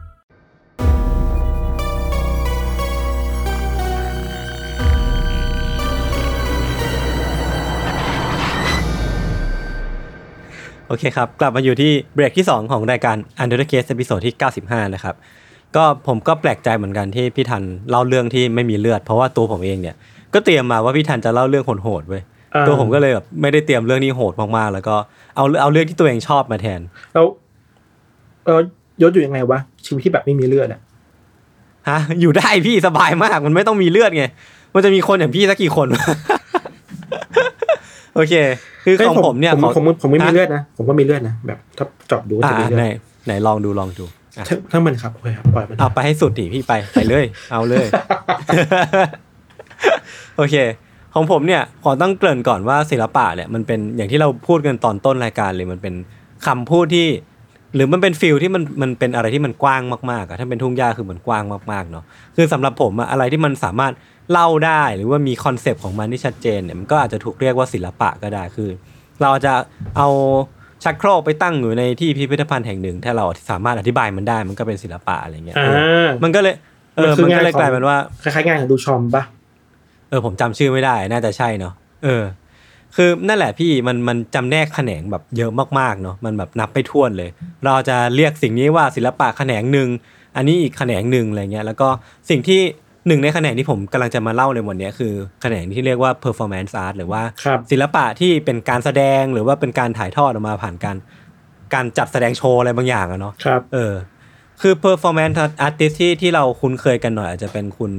โอเคครับ กลับมาอยู่ที่เบรกที่ 2 ของรายการ Under the Case ตอนที่ 95 นะครับ ก็ผมก็แปลกใจเหมือนกันที่พี่ทันเล่าเรื่องที่ไม่มีเลือด เพราะว่าตัวผมเองเนี่ยก็เตรียมมาว่าพี่ทันจะเล่าเรื่องโหดๆเว้ยอ่าตัวผมก็เลยแบบไม่ได้เตรียมเรื่องนี้โหดมากๆแล้วก็เอาเอาเรื่องที่ตัวเองชอบมาแทนแล้วเออยศอยู่ยังไงวะชีวิตที่แบบไม่มีเลือดอะฮะอยู่ได้พี่สบายมากมันไม่ต้องมีเลือดไงมันจะมีคนอย่างพี่สักกี่คนวะ โอเค คือของผมเนี่ยผมขอผมผมไม่มีฮะเลือดนะผมก็มีเลือดนะแบบถ้าเจอบดูก็อ่าจะมีเลือไหนดไหนลองดูลองดูอะทั้งทั้งมันครับโอเคครับปล่อยมันเอาไปให้สุดดิพี่ไปไปเลย เอาเลย โอเค ของผมเนี่ยขอต้องเกริ่นก่อนว่าศิลปะเนี่ยมันเป็นอย่างที่เราพูดกันตอนต้นรายการเลยมันเป็นคำพูดที่ หรือมันเป็น feel ที่มันมันเป็นอะไรที่มันกว้างมากๆอะถ้าเป็นทุ่งหญ้าคือมันกว้างมากๆเนาะคือสำหรับผมอะอะไรที่มันสามารถเล่าได้หรือว่ามีคอนเซปต์ของมันที่ชัดเจนเนี่ยมันก็อาจจะถูกเรียกว่าศิลปะก็ได้คือ เราอาจจะเอาชักโครกไปตั้งอยู่ในที่พิพิธภัณฑ์แห่งหนึ่ง ถ้าเราสามารถอธิบายมันได้มันก็เป็นศิลปะอะไรเงี้ยอ่ามันก็เลยเออมันคือมันก็เลยงานของกลายเป็นว่าคล้ายๆงานของดูชอมปะเออผมจำชื่อไม่ได้น่าจะใช่เนาะเออ คือนั่นแหละพี่มันมันจำแนกแขนงแบบเยอะมากๆเนาะมันแบบนับไปท่วนเลย เราจะเรียกสิ่งนี้ว่าศิลปะแขนงหนึ่งอันนี้อีกแขนงหนึ่งอะไรเงี้ยแล้วก็สิ่งที่หนึ่งในแขนงที่ผมกำลังจะมาเล่าในวันเนี้ยคือแขนงที่เรียกว่า performance art หรือว่าครับศิลปะที่เป็นการแสดงหรือว่าเป็นการถ่ายทอดออกมาผ่านการการจัดแสดงโชว์อะไรบางอย่างอะเนาะครับเออคือ performance artist ที่ที่เราคุ้นเคยกันหน่อยอาจจะเป็นคุณ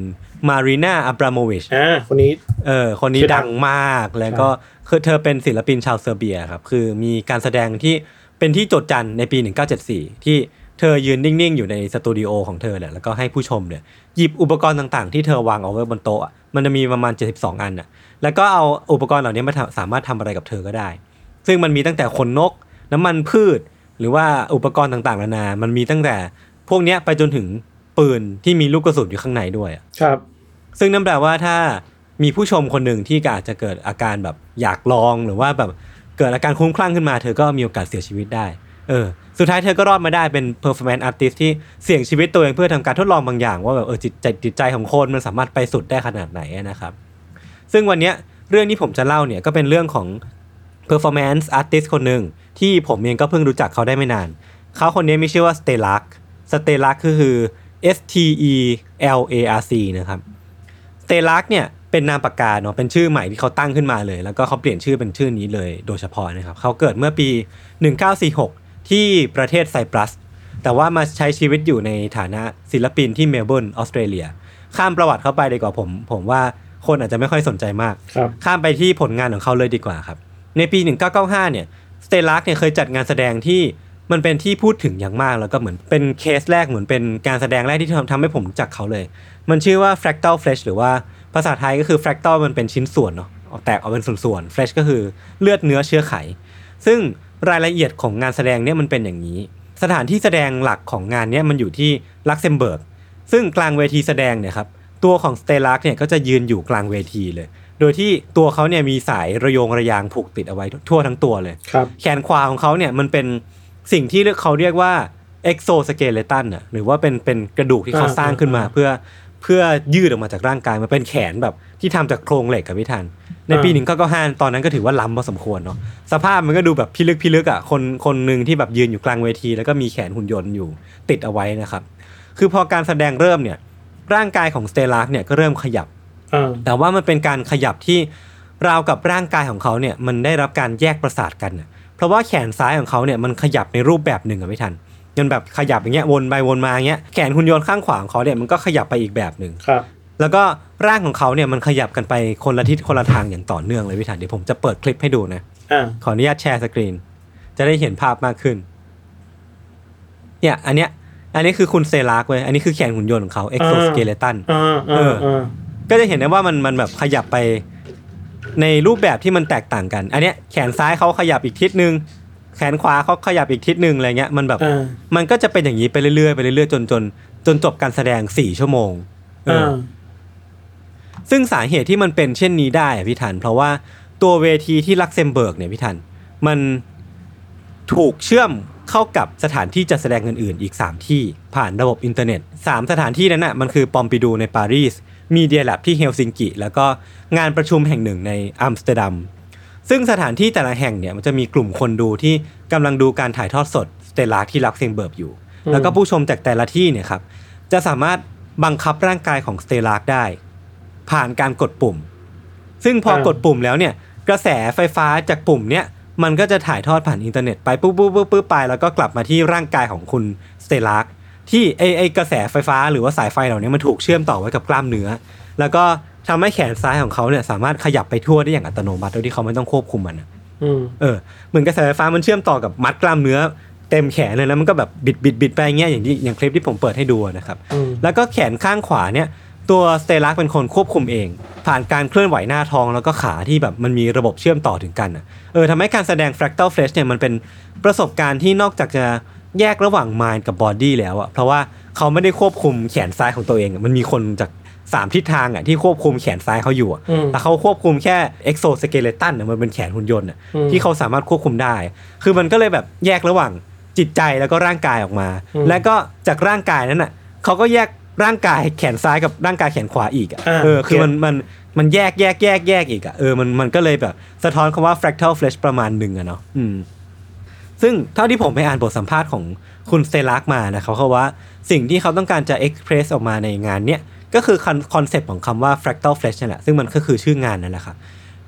มารีนาอับราโมวิชอ่าคนนี้เออคนนี้ชื่อดัดังงมากแล้วก็ คือเธอเป็นศิลปินชาวเซอร์เบียครับคือมีการแสดงที่เป็นที่โจดจันในปี 1974 ที่เธอยืนนิ่ง ๆ อยู่ในสตูดิโอของเธอเนี่ยแล้วก็ให้ผู้ชมเนี่ยหยิบอุปกรณ์ต่างๆ ที่เธอวางเอาไว้บนโต๊ะอะมันจะมีประมาณ 72 อันอะแล้วก็เอาอุปกรณ์เหล่านี้มาทำสามารถทำอะไรกับเธอก็ได้ ซึ่งมันมีตั้งแต่ขนนก น้ำมันพืช หรือว่าอุปกรณ์ต่างๆนานา มันมีตั้งแต่พวกเนี้ยไปจนถึงปืนที่มีลูกกระสุนอยู่ข้างในด้วยอะครับ ซึ่งนั่นแปลว่าถ้า มีผู้ชมคนหนึ่งที่อาจจะเกิดอาการแบบอยากลองหรือว่าแบบเกิดอาการคุ้มคลั่งขึ้นมาเธอก็มีโอกาสเสียชีวิตได้เออสุดท้ายเธอก็รอดมาได้เป็น performance artist ที่เสี่ยงชีวิตตัวเองเพื่อทำการทดลองบางอย่าง ว่าแบบเออจิตใจจิตใจของคนมันสามารถไปสุดได้ขนาดไหนนะครับ ซึ่งวันนี้เรื่องที่ผมจะเล่าเนี่ยก็เป็นเรื่องของ performance artist คนหนึ่งที่ผมเองก็เพิ่งรู้จักเขาได้ไม่นาน เขาคนนี้มีชื่อว่า Stellark Stellark ก็คือ S T E L A R C นะครับ Stellark เนี่ย เป็นนามปากกาเนาะเป็นชื่อใหม่ที่เขาตั้งขึ้นมาเลย แล้วก็เขาเปลี่ยนชื่อเป็นชื่อนี้เลยโดยเฉพาะนะครับเขาเกิดเมื่อปี 1946 ที่ประเทศไซปรัส แต่ว่ามาใช้ชีวิตอยู่ในฐานะศิลปินที่เมลเบิร์นออสเตรเลีย ข้ามประวัติเข้าไปดีกว่าผม ผมว่าคนอาจจะไม่ค่อยสนใจมากครับข้ามไปที่ผลงานของเขาเลยดีกว่าครับ ในปี 1995 เนี่ยสเตลักเนี่ยเคยจัดงานแสดงที่มันเป็นที่พูดถึงอย่างมากแล้วก็เหมือนเป็นเคสแรกเหมือนเป็นการแสดงแรกที่ทำทำให้ผมรู้จักเขาเลย มันชื่อว่า fractal flesh หรือว่า ภาษาไทยก็คือ fractal มันเป็นชิ้นส่วนเนาะออกแตกออกเป็นส่วนๆ flesh ก็คือเลือดเนื้อเชื้อไข ซึ่งรายละเอียดของงานแสดงเนี่ยมันเป็นอย่างนี้ สถานที่แสดงหลักของงานเนี่ยมันอยู่ที่ลักเซมเบิร์กซึ่งกลางเวทีแสดงเนี่ยครับตัวของสเตลักเนี่ยก็จะยืนอยู่กลางเวทีเลย โดยที่ตัวเขาเนี่ยมีสายระโยงระยางผูกติดเอาไว้ทั่วทั้งตัวเลยครับแขนขวาของเขาเนี่ยมันเป็นสิ่งที่เขาเรียกว่า exoskeleton น่ะหรือว่าเป็นเป็นกระดูกที่เขาอ่าสร้างขึ้นมาอ่าเพื่อ เพื่อยืดออกมาจากร่างกายมันเป็นแขนแบบที่ทำจากโครงเหล็กกับพิธัน ในปีอ่าหนึ่งก็ก็ห้าตอนนั้นก็ถือว่าล้ำพอสมควรเนาะสภาพมันก็ดูแบบพิลึกพิลึกอะคนคนหนึ่งที่แบบยืนอยู่กลางเวที แล้วก็มีแขนหุ่นยนต์อยู่ติดเอาไว้นะครับ คือพอการแสดงเริ่มเนี่ยร่างกายของสเตลักเนี่ยก็เริ่มขยับอ่าแต่ว่ามันเป็นการขยับที่ราวกับร่างกายของเขาเนี่ยมันได้รับการแยกประสาทกันน่ะเพราะว่าแขนซ้ายของเขาเนี่ยมันขยับในรูปแบบหนึ่งอะไม่ทัน ยันแบบขยับอย่างเงี้ยวนไปวนมาอย่างเงี้ยแขนหุ่นยนต์ข้างขวาของเขาเนี่ยมันก็ขยับไปอีกแบบหนึ่งครับแล้วก็ร่างของเขาเนี่ยมันขยับกันไปคนละทิศคนละทางอย่างต่อเนื่องเลยพี่ทันเดี๋ยวผมจะเปิดคลิปให้ดูนะอ่าขออนุญาต share screen จะได้เห็นภาพมากขึ้น เนี่ย อันเนี้ย อันนี้คือคุณสเตลักเว้ยอันนี้คือแขนหุ่นยนต์ของเขา exoskeleton อ่าเออ่าออ่าก็จะเห็นได้ว่ามันมันแบบขยับไปในรูปแบบที่มันแตกต่างกัน อันเนี้ยแขนซ้ายเขาขยับอีกทิศนึง แขนขวาเขาขยับอีกทิศนึงอะไรเงี้ยมันแบบอ่ามันก็จะเป็นอย่างนี้ไปเรื่อยๆไปเรื่อยๆจนจนจนจบการแสดงสี่ชั่วโมงเอออ่าซึ่งสาเหตุที่มันเป็นเช่นนี้ได้อะพี่ทันเพราะว่าตัวเวทีที่ลักเซมเบิร์กเนี่ยพี่ทันมันถูกเชื่อมเข้ากับสถานที่จัดแสดงอื่นๆ อีก 3 ที่ผ่านระบบอินเทอร์เน็ต 3 สถานที่นั้นน่ะมันคือปอมปิดูในปารีส Media Lab ที่เฮลซิงกิ แล้วก็งานประชุมแห่งหนึ่งในอัมสเตอร์ดัม ซึ่งสถานที่แต่ละแห่งเนี่ยมันจะมีกลุ่มคนดูที่กำลังดูการถ่ายทอดสดสเตลักที่ลักเซมเบิร์กอยู่ แล้วก็ผู้ชมจากแต่ละที่เนี่ยครับจะสามารถบังคับร่างกายของสเตลักได้ ผ่านการกดปุ่ม ซึ่งพออ่ากดปุ่มแล้วเนี่ย กระแสไฟฟ้าจากปุ่มเนี่ยมันก็จะถ่ายทอดผ่านอินเทอร์เน็ตไปปุ๊บปุ๊บปุ๊บปุ๊บไป แล้วก็กลับมาที่ร่างกายของคุณสเตลักที่ไอไอกระแสไฟฟ้าหรือว่าสายไฟเหล่านี้มันถูกเชื่อมต่อไว้กับกล้ามเนื้อ แล้วก็ ทำให้แขนซ้ายของเขาเนี่ยสามารถขยับไปทั่วได้อย่างอัตโนมัติโดยที่เขาไม่ต้องควบคุมมันอะอืมเออเหมือนกระแสไฟฟ้ามันเชื่อมต่อกับมัดกล้ามเนื้อเต็มแขนเลยแล้วมันก็แบบบิดบิดบิดไปอย่างเงี้ยอย่างที่อย่างคลิปที่ผมเปิดให้ดูนะครับอืมแล้วก็แขนข้างขวาเนี่ย ตัวสเตลักเป็นคนควบคุมเอง ผ่านการเคลื่อนไหวหน้าท้องแล้วก็ขาที่แบบมันมีระบบเชื่อมต่อถึงกันอะเออทำให้การแสดง fractal flash เนี่ยมันเป็นประสบการณ์ที่นอกจากจะแยกระหว่าง mind กับ body แล้วอะเพราะว่าเขาไม่ได้ควบคุมแขนซ้ายของตัวเองอะมันมีคนจาก สามทิศทางอะที่ควบคุมแขนซ้ายเขาอยู่อะอืมแต่เขาควบคุมแค่ exoskeleton อะมันเป็นแขนหุ่นยนต์อะอืมที่เขาสามารถควบคุมได้ คือมันก็เลยแบบแยกระหว่างจิตใจแล้วก็ร่างกายออกมาอืมและก็จากร่างกายนั้นอะเขาก็แยกร่างกายแขนซ้ายกับร่างกายแขนขวาอีกอะอ่าเออคือเก็ตมันมันมันแยกแยกแยกแยกอีกอะเออมันมันก็เลยแบบสะท้อนคำว่า fractal flesh ประมาณหนึ่งอะเนาะอืมซึ่งเท่าที่ผมไปอ่านบทสัมภาษณ์ของคุณสเตลักมานะครับเขาว่าสิ่งที่เขาต้องการจะ express ออกมาในงานเนี้ย ก็คือคอนเซปต์ของคำว่า fractal flesh นั่นแหละซึ่งมันก็คือชื่องานนั่นแหละครับ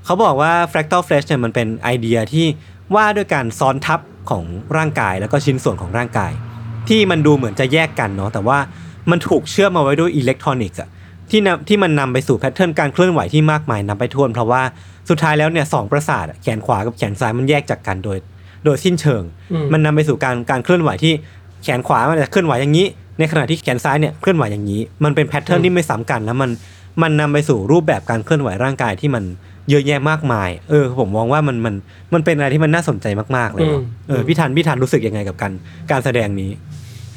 เขาบอกว่า fractal flesh เนี่ยมันเป็นไอเดียที่ว่าด้วยการซ้อนทับของร่างกายแล้วก็ชิ้นส่วนของร่างกาย ที่มันดูเหมือนจะแยกกันเนาะแต่ว่ามันถูกเชื่อมมาไว้ด้วยอิเล็กทรอนิกส์อะที่นำที่มันนำไปสู่ pattern การเคลื่อนไหวที่มากมายพี่ทันเพราะว่าสุดท้ายแล้วเนี่ยสองประสาทอะแขนขวากับแขนซ้ายมันแยกจากกันโดย โดยสิ้นเชิงอืมมันนำไปสู่การการเคลื่อนไหวที่แขนขวามันจะเคลื่อนไหวอย่างนี้ ในขณะที่แขนซ้ายเนี่ยเคลื่อนไหวอย่างนี้ มันเป็นแพทเทิร์นที่ไม่ซ้ำกันแล้วมันมันนำไปสู่รูปแบบการเคลื่อนไหวร่างกายที่มันเยอะแยะมากมาย เออ ผมมองว่ามันมันมันเป็นอะไรที่มันน่าสนใจมากๆเลยเนอะอืมเออพี่ทันพี่ทันรู้สึกยังไงกับการการแสดงนี้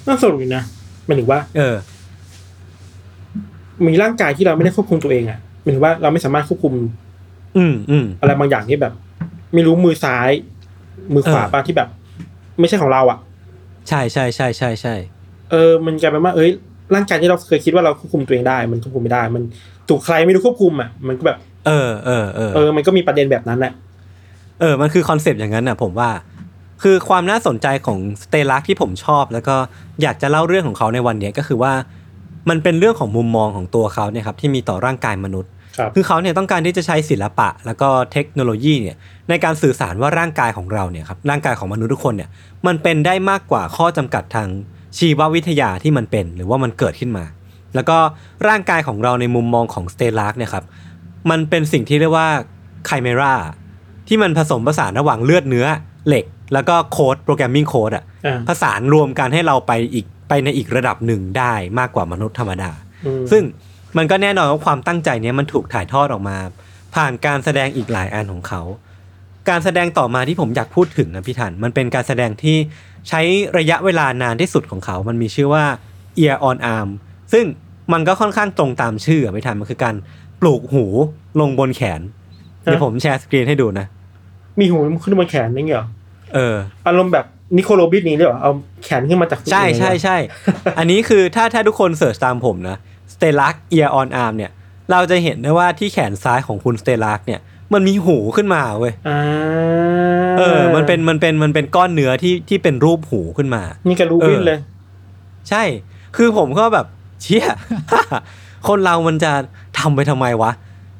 น่าสนุกดีนะหมายถึงว่า เออ มีร่างกายที่เราไม่ได้ควบคุมตัวเองอะหมายถึงว่าเราไม่สามารถควบคุม อืมอืมอะไรบางอย่างที่แบบ ไม่รู้มือซ้าย มือขวาเออปะที่แบบ ไม่ใช่ของเราอะ ใช่ใช่ใช่ใช่ใช่ เออมันกลายเป็นว่าเอ้ยร่างกายที่เราเคยคิดว่าเราควบคุมตัวเองได้ มันควบคุมไม่ได้ มันถูกใครไม่รู้ควบคุมอะมันก็แบบ เออเออเออเออ มันก็มีประเด็นแบบนั้นแหละเออ มันคือคอนเซปต์อย่างนั้นน่ะ ผมว่า คือความน่าสนใจของสเตลักที่ผมชอบ แล้วก็อยากจะเล่าเรื่องของเขาในวันเนี้ยก็คือว่า มันเป็นเรื่องของมุมมองของตัวเขาเนี่ยครับที่มีต่อร่างกายมนุษย์ครับคือเขาเนี่ยต้องการที่จะใช้ศิลปะ แล้วก็เทคโนโลยีเนี่ยในการสื่อสารว่าร่างกายของเราเนี่ยครับร่างกายของมนุษย์ทุกคนเนี่ยมันเป็นได้มากกว่าข้อจำกัดทาง ชีววิทยาที่มันเป็นหรือว่ามันเกิดขึ้นมา แล้วก็ร่างกายของเราในมุมมองของสเตลักเนี่ยครับมันเป็นสิ่งที่เรียกว่าไคเมราที่มันผสมผสานระหว่างเลือดเนื้อเหล็ก แล้วก็โค้ดโปรแกรมมิ่งโค้ดอะอ่าผสานรวมกันให้เราไปอีกไปในอีกระดับหนึ่งได้มากกว่ามนุษย์ธรรมดาอืมซึ่งมันก็แน่นอนว่าความตั้งใจเนี้ยมันถูกถ่ายทอดออกมา ผ่านการแสดงอีกหลายอันของเขา การแสดงต่อมาที่ผมอยากพูดถึงนะพี่ทันมันเป็นการแสดงที่ ใช้ระยะเวลานานที่สุดของเขา มันมีชื่อว่า ear on arm ซึ่งมันก็ค่อนข้างตรงตามชื่ออะพี่ทันมันคือการปลูกหูลงบนแขนเดี๋ยวผมแชร์สกรีนให้ดูนะ มีหูขึ้นบนแขนนี่เหรอเอออารมณ์แบบนิโคโรบินนี้เลยเหรอเอาแขนขึ้นมาจากใช่ใช่ใช่อันนี้คือถ้าถ้าทุกคน searchตามผมนะสเตลัก Ear on Arm เนี่ย เราจะเห็นได้ว่าที่แขนซ้ายของคุณสเตลักเนี่ย มันมีหูขึ้นมาเว้ยอ่าเออ มันเป็นมันเป็นมันเป็นก้อนเนื้อที่ที่เป็นรูปหูขึ้นมา นี่กับรูบินเลย ใช่ คือผมก็แบบเชี่ยคนเรามันจะทำไปทำไมวะ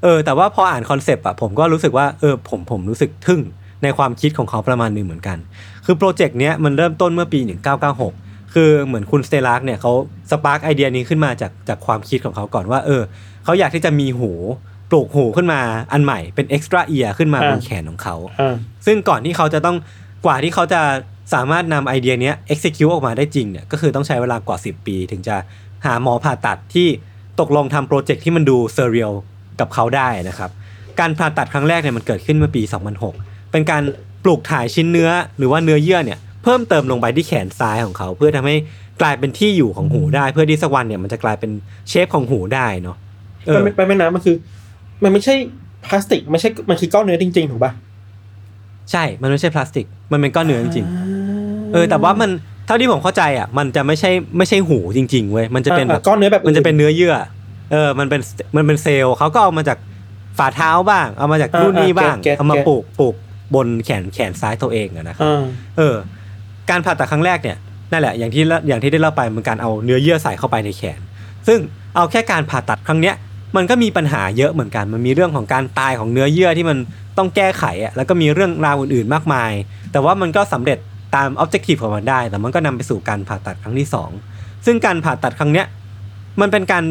เออ แต่ว่าพออ่านคอนเซปต์อะผมก็รู้สึกว่าเออผมผมรู้สึกทึ่งในความคิดของเขาประมาณหนึ่งเหมือนกัน คือโปรเจกต์เนี้ยมันเริ่มต้นเมื่อปี 1996 คือเหมือนคุณสเตลักเนี่ยเขา spark ไอเดียนี้ขึ้นมาจากจากความคิดของเขาก่อนว่า เออเขาอยากที่จะมีหู ปลูกหูขึ้นมาอันใหม่เป็น extra ear ขึ้นมาอ่าบนแขนของเขาอ่าซึ่งก่อนที่เขาจะต้องกว่าที่เขาจะสามารถนำไอเดียเนี้ย execute ออกมาได้จริงเนี่ยก็คือต้องใช้เวลากว่า 10 ปี ถึงจะหาหมอผ่าตัดที่ตกลงทำโปรเจกต์ที่มันดู surrealกับเขาได้นะครับ การผ่าตัดครั้งแรกเนี่ยมันเกิดขึ้นเมื่อปี 2006 เป็นการปลูกถ่ายชิ้นเนื้อหรือว่าเนื้อเยื่อเนี่ยเพิ่มเติมลงไปที่แขนซ้ายของเขา เพื่อทำให้กลายเป็นที่อยู่ของหูได้ เพื่อที่สักวันเนี่ยมันจะกลายเป็นเชฟของหูได้เนาะเอมันอไม่ไปไม่น้ำมันคือ มันไม่ใช่พลาสติกไม่ใช่มันคือก้อนเนื้อจริง ๆ ถูกป่ะใช่ มันไม่ใช่พลาสติก มันเป็นก้อนเนื้อจริงๆเออ แต่ว่ามันเท่าที่ผมเข้าใจอะ มันจะไม่ใช่ไม่ใช่หูจริง ๆเว้ยมันจะเป็นแบบอ่าก้อนเนื้อแบบมันจะเป็นเนื้อเยื่อ เออ มันเป็นมันเป็นเซลล์เขาก็เอามาจากฝ่าเท้าบ้าง เอามาจากนู่นนี่บ้าง เอามาปลูกปลูกบนแขนแขนซ้ายตัวเองอะนะครับอ่าเออ การผ่าตัดครั้งแรกเนี่ยนั่นแหละอย่างที่ละอย่างที่ได้เล่าไปมันการเอาเนื้อเยื่อใส่เข้าไปในแขน ซึ่งเอาแค่การผ่าตัดครั้งเนี้ย มันก็มีปัญหาเยอะเหมือนกัน มันมีเรื่องของการตายของเนื้อเยื่อที่มันต้องแก้ไขอะแล้วก็มีเรื่องราวอื่นๆมากมาย แต่ว่ามันก็สำเร็จตามออบเจกตีฟของมันได้ แต่มันก็นำไปสู่การผ่าตัดครั้งที่สองซึ่งการผ่าตัดครั้งเนี้ยมันเป็นการ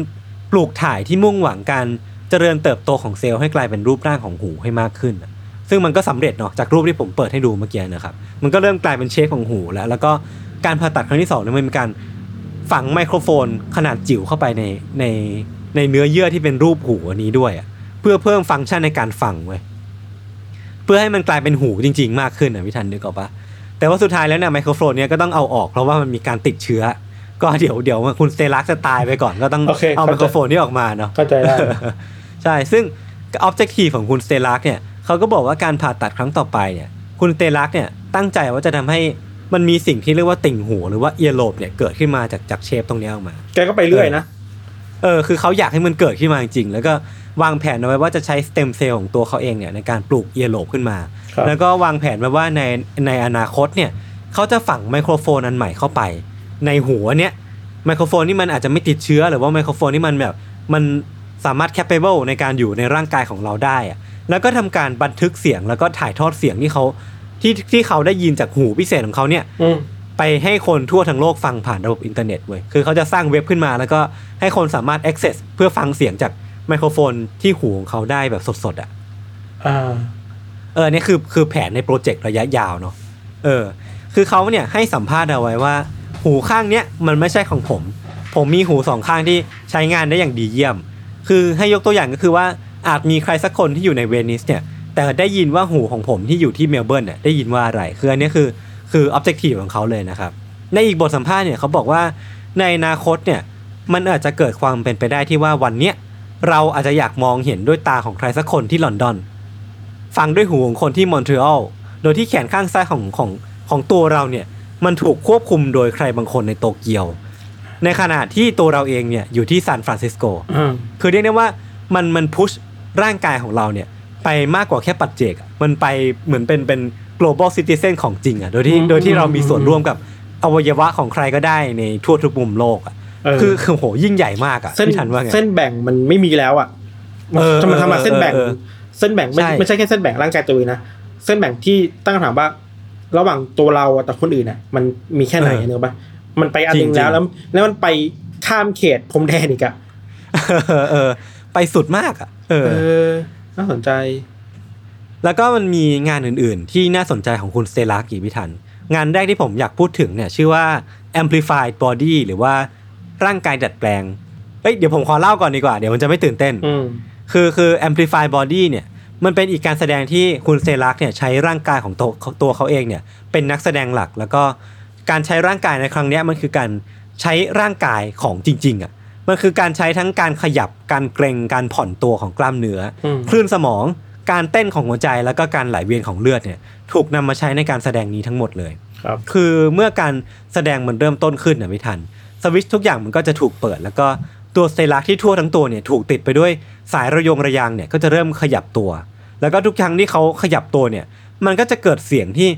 ปลูกถ่ายที่มุ่งหวังการเจริญเติบโตของเซลล์ให้กลายเป็นรูปร่างของหูให้มากขึ้น ซึ่งมันก็สำเร็จเนาะจากรูปที่ผมเปิดให้ดูเมื่อกี้นะครับ มันก็เริ่มกลายเป็นเชฟของหู แล้ว แล้วก็การผ่าตัดครั้งที่สองเนี่ยมันเป็นการฝังไมโครโฟนขนาดจิ๋วเข้าไปในใน ในเนื้อเยื่อที่เป็นรูปหูอันนี้ด้วยอะเพื่อเพิ่มฟังก์ชันในการฟังเว้ยเพื่อให้มันกลายเป็นหูจริง ๆ มากขึ้นนะพี่ทันนึกออกปะแต่ว่าสุดท้ายแล้วเนี่ยไมโครโฟนเนี่ยก็ต้องเอาออกเพราะว่ามันมีการติดเชื้อ ก็เดี๋ยวเดี๋ยวคุณสเตลักจะตายไปก่อนก็ต้องโอเคเอาไมเข้าใจโครโฟนนี้ออกมาเนาะเข้าใจได้ใช่ซึ่ง objective ของคุณสเตลักเนี่ยเขาก็บอกว่าการผ่าตัดครั้งต่อไปเนี่ยคุณสเตลักเนี่ยตั้งใจว่าจะทำให้มันมีสิ่งที่เรียกว่าติ่งหูหรือว่า earlobe เนี่ยเกิดขึ้นมาจากจาก shape ตรงเนี้ยออกมาแกก็ไปเรื่อยนะ เออคือเขาอยากให้มันเกิดขึ้นมาจริงๆแล้วก็วางแผนเอาไว้ว่าจะใช้สเต็มเซลล์ของตัวเขาเองเนี่ยในการปลูก earlobe ขึ้นมาครับแล้วก็วางแผนไว้ว่าในในอนาคตเนี่ยเขาจะฝังไมโครโฟนอันใหม่เข้าไป ในหัวเนี่ยไมโครโฟนที่มันอาจจะไม่ติดเชื้อหรือว่าไมโครโฟนที่มันแบบมันสามารถ capable ในการอยู่ในร่างกายของเราได้อะแล้วก็ทำการบันทึกเสียงแล้วก็ถ่ายทอดเสียงที่เขาที่ที่เขาได้ยินจากหูพิเศษของเขาเนี่ยอืม ไปให้คนทั่วทั้งโลกฟังผ่านระบบอินเทอร์เน็ตเว้ย คือเขาจะสร้างเว็บขึ้นมาแล้วก็ให้คนสามารถ access เพื่อฟังเสียงจากไมโครโฟนที่หูของเขาได้แบบสดๆอะอ่าเออเนี่ยคือคือแผนในโปรเจกต์ระยะยาวเนาะ เออ คือเขาเนี่ยให้สัมภาษณ์เอาไว้ว่า หูข้างเนี้ยมันไม่ใช่ของผม ผมมีหูสองข้างที่ใช้งานได้อย่างดีเยี่ยม คือให้ยกตัวอย่างก็คือว่าอาจมีใครสักคนที่อยู่ในเวนิสเนี่ย แต่ได้ยินว่าหูของผมที่อยู่ที่เมลเบิร์นเนี่ยได้ยินว่าอะไร คืออันเนี้ยคือ คือ objective ของเขาเลยนะครับ ในอีกบทสัมภาษณ์เนี่ยเขาบอกว่าในอนาคตเนี่ยมันอาจจะเกิดความเป็นไปได้ที่ว่าวันเนี้ยเราอาจจะอยากมองเห็นด้วยตาของใครสักคนที่ลอนดอน ฟังด้วยหูของคนที่มอนทรีออลโดยที่แขนข้างซ้ายของของของตัวเราเนี่ยมันถูกควบคุมโดยใครบางคนในโตเกียว ในขณะที่ตัวเราเองเนี่ยอยู่ที่ซานฟรานซิสโกอ่าคือเรียกได้ว่ามันมันพุชร่างกายของเราเนี่ยไปไปมากกว่าแค่ปัจเจกอะมันไปเหมือนเป็นเป็น global citizen ของจริงอะโดยที่อืมโดยที่เรามีอืมส่วนร่วมกับอวัยวะของใครก็ได้ในทั่วทุกมุมโลกอะเออคือคือโหยิ่งใหญ่มากอะเส้นพี่ทันว่าไงเส้นแบ่งมันไม่มีแล้วอะเออทำไมทำมาเออเส้นแบ่งเออเส้นแบ่งไม่ใช่ไม่ใช่แค่เส้นแบ่งร่างกายตัวเองนะเส้นแบ่งที่ตั้งคำถามว่า ระหว่างตัวเราอะกับคนอื่นอะ มันมีแค่ไหนเนอะปะมันไปอันหนึงจริงๆแล้วแล้ว แล้วมันไปข้ามเขตพรมแดนอีกอะเออเออ ไปสุดมากอะ เออเออน่าสนใจ แล้วก็มันมีงานอื่นๆ ที่น่าสนใจของคุณสเตลากีพิทัน งานแรกที่ผมอยากพูดถึงเนี่ยชื่อว่า amplified body หรือว่าร่างกายดัดแปลงเอ้ยเดี๋ยวผมขอเล่าก่อนดีกว่า เดี๋ยวมันจะไม่ตื่นเต้นอืมคือคือ amplify body เนี่ยมันเป็นอีกการแสดงที่คุณเซลักเนี่ยใช้ร่างกายของตัวตัวเขาเองเนี่ยเป็นนักแสดงหลัก แล้วก็การใช้ร่างกายในครั้งเนี้ยมันคือการใช้ร่างกายของจริงๆอะมันคือการใช้ทั้งการขยับการเกร็งการผ่อนตัวของกล้ามเนื้ออมคลื่นสมอง การเต้นของหัวใจแล้วก็การไหลเวียนของเลือดเนี่ยถูกนำมาใช้ในการแสดงนี้ทั้งหมดเลยครับคือเมื่อการแสดงมันเริ่มต้นขึ้นนะไม่ทันสวิตช์ทุกอย่างมันก็จะถูกเปิด แล้วก็ตัวสเตลักที่ทั่วทั้งตัวเนี่ยถูกติดไปด้วยสายระยงระยางเนี่ยก็จะเริ่มขยับตัว แล้วก็ทุกครั้งที่เขาขยับตัวเนี่ยมันก็จะเกิดเสียงที่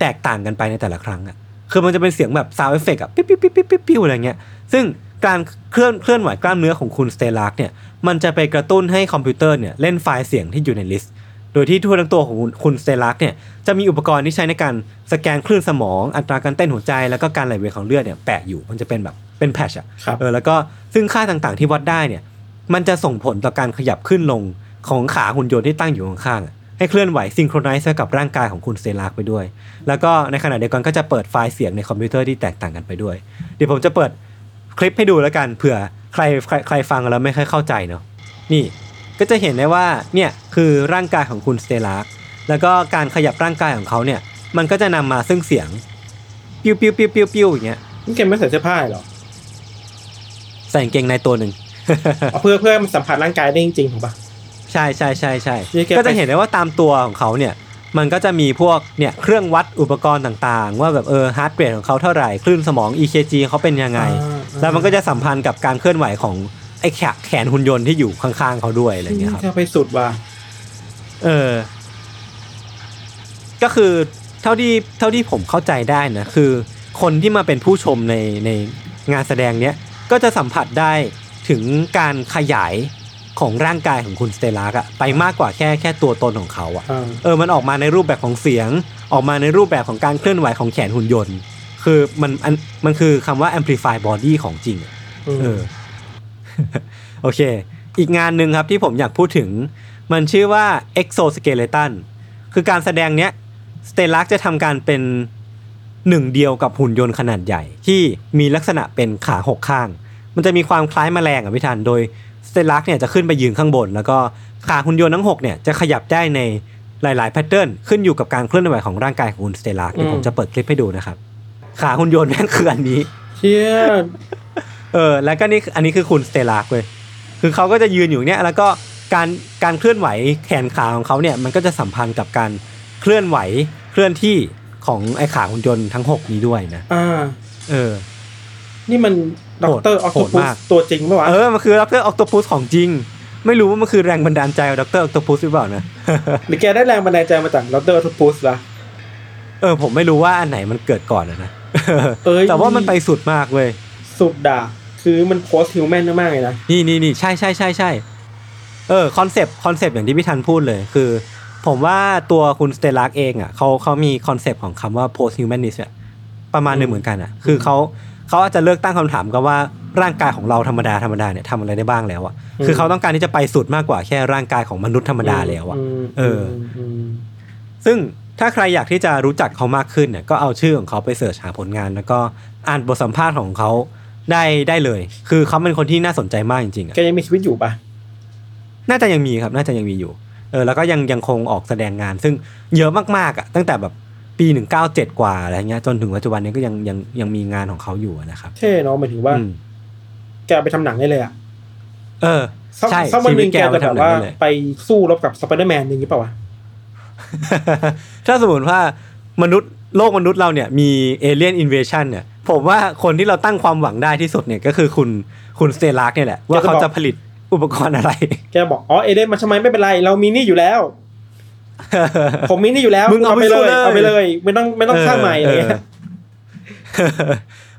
แตกต่างกันไปในแต่ละครั้งอะคือมันจะเป็นเสียงแบบ sound effect อะปิ๊บปิ๊บปิ๊บปิ๊บปิ๊บปิ๊บอะไรเงี้ยซึ่ง การเคลื่อนเคลื่อนไหวกล้ามเนื้อของคุณสเตลักเนี่ยมันจะไปกระตุ้นให้คอมพิวเตอร์เนี่ยเล่นไฟล์เสียงที่อยู่ใน list โดยที่ทั่วทั้งตัวของคุณคุณสเตลักเนี่ยจะมีอุปกรณ์ที่ใช้ในการสแกนคลื่นสมอง อัตราการเต้นหัวใจ แล้วก็การไหลเวียนของเลือดเนี่ยแปะอยู่มันจะเป็นแบบเป็น patch อะครับเออแล้วก็ซึ่งค่าต่างๆที่วัดได้เนี่ยมันจะส่งผลต่อการขยับขึ้นลงของขาหุ่นยนต์ที่ตั้งอยู่ข้างๆอะให้เคลื่อนไหว synchronize ไปกับร่างกายของคุณสเตลักไปด้วย แล้วก็ในขณะเดียวกันก็จะเปิดไฟล์เสียงในคอมพิวเตอร์ที่แตกต่างกันไปด้วยเดี๋ยวผมจะเปิด คลิปให้ดูแล้วกันเผื่อใครใครใครฟังแล้วไม่ค่อยเข้าใจเนาะนี่ก็จะเห็นได้ว่าเนี่ยคือร่างกายของคุณสเตลักแล้วก็การขยับร่างกายของเขาเนี่ย มันก็จะนำมาซึ่งเสียง ปิ้วปิ้วปิ้วปิ้วปิ้วอย่างเงี้ยนี่แกไม่ใส่เสื้อผ้าเหรอใส่กางเกงในตัวหนึ่งเอาเพื่อเพื่อให้มันสัมผัสร่างกายได้จริงๆถูกปะใช่ใช่ใช่ใช่นี่แกก็จะเห็นได้ว่าตามตัวของเขาเนี่ย มันก็จะมีพวกเนี่ยเครื่องวัดอุปกรณ์ต่างๆ ว่าแบบเออ heart rate ของเขาเท่าไหร่คลื่นสมอง EKG เขาเป็นยังไงอ่า แล้วมันก็จะสัมพันธ์กับการเคลื่อนไหวของไอ้แขนแขนหุ่นยนต์ที่อยู่ข้างๆเขาด้วยอะไรอย่างเงี้ยครับแกไปสุดว่ะเออ ก็คือเท่าที่เท่าที่ผมเข้าใจได้นะคือคนที่มาเป็นผู้ชมในในงานแสดงเนี้ยก็จะสัมผัสได้ถึงการขยายของร่างกายของคุณสเตลักอะไปมากกว่าแค่แค่ตัวตนของเขาอะอ่าเออมันออกมาในรูปแบบของเสียง ออกมาในรูปแบบของการเคลื่อนไหวของแขนหุ่นยนต์ คือมันอันมันคือคำว่า amplify body ของจริงอะเออโอเค อีกงานหนึ่งครับที่ผมอยากพูดถึง มันชื่อว่า exoskeleton คือการแสดงเนี้ยสเตลักจะทำการเป็นหนึ่งเดียวกับหุ่นยนต์ขนาดใหญ่ ที่มีลักษณะเป็นขาหกข้าง มันจะมีความคล้ายแมลงอะพี่ทันโดยสเตลักเนี่ยจะขึ้นไปยืนข้างบน แล้วก็ขาหุ่นยนต์ทั้งหกเนี่ยจะขยับได้ในหลาย ๆ pattern ขึ้นอยู่กับการเคลื่อนไหวของร่างกายของคุณสเตลักเดี๋ยวผมจะเปิดคลิปให้ดูนะครับ ขาหุ่นยนต์แม่งคืออันนี้เชี่ยเออ แล้วก็นี่อันนี้คือคุณสเตลากเว้ยคือเขาก็จะยืนอยู่เนี่ยแล้วก็การการเคลื่อนไหวแขนขาของเขาเนี่ยมันก็จะสัมพันธ์กับการเคลื่อนไหวเคลื่อนที่ของไอ้ขาหุ่นยนต์ทั้งหกนี้ด้วยนะอ่าเออ นี่มัน Doctor Octopus มากตัวจริงปะวะเออมันคือ Doctor Octopus ของจริง ไม่รู้ว่ามันคือแรงบันดาลใจของ Doctor Octopus หรือเปล่านะหรือแกได้แรงบันดาลใจมาจาก Doctor Octopus ละเออผมไม่รู้ว่าอันไหนมันเกิดก่อนอะนะเอ้ย แต่ว่ามันไปสุดมากเว้ย สุดด่าคือมัน posthuman มากๆเลยนะ นี่นี่นี่ใช่ใช่ใช่ใช่เออคอนเซปต์คอนเซปต์อย่างที่พี่ทันพูดเลยคือ ผมว่าตัวคุณสเตลักเองอะเขาเขามีคอนเซปต์ของคำว่า post humanist อะประมาณหนึ่งเหมือนกันอะ คือเขาเขาอาจจะเลือกตั้งคำถามกันว่าร่างกายของเราธรรมดาธรรมดาเนี่ยทำอะไรได้บ้างแล้วอะคือเขาต้องการที่จะไปสุดมากกว่าแค่ร่างกายของมนุษย์ธรรมดาแล้วอะมเออมมซึ่ง ถ้าใครอยากที่จะรู้จักเขามากขึ้นเนี่ยก็เอาชื่อของเขาไปเสิร์ชหาผลงาน แล้วก็อ่านบทสัมภาษณ์ของเขาได้ได้เลย คือเขาเป็นคนที่น่าสนใจมากจริงๆอะแกยังมีชีวิตอยู่ปะน่าจะยังมีครับ น่าจะยังมีอยู่ เออแล้วก็ยังยังคงออกแสดงงาน ซึ่งเยอะมากๆอะตั้งแต่แบบปีหนึ่งเก้าเจ็ดกว่าอะไรเงี้ยจนถึงปัจจุบันนี้ก็ยังยังยังมีงานของเขาอยู่อะนะครับเท่เนาะหมายถึงว่า อืมแกเอาไปทำหนังได้เลยอะเออ สักใช่สักวันหวินึ่งชีวิตแกแกเอาไปจะแบบทำหนังว่าได้เลย ไปสู้รบกับสไปเดอร์แมนอย่างนี้เปล่าวะ ถ้าสมมติว่ามนุษย์โลกมนุษย์เราเนี่ยมี alien invasion เนี่ยผมว่าคนที่เราตั้งความหวังได้ที่สุดเนี่ยก็คือคุณคุณสเตลาร์กเนี่ยแหละ ว่าเขาจะผลิตอุปกรณ์อะไร แกบอกอ๋อเอเดนมาทำไมไม่เป็นไร เรามีนี่อยู่แล้ว ผมมีนี่อยู่แล้วมึงเอาไปไปเลสู้ยเลยเอาไปเลย ไม่ต้องไม่ต้องสร้างใหม่อะไรเงี้ยเออ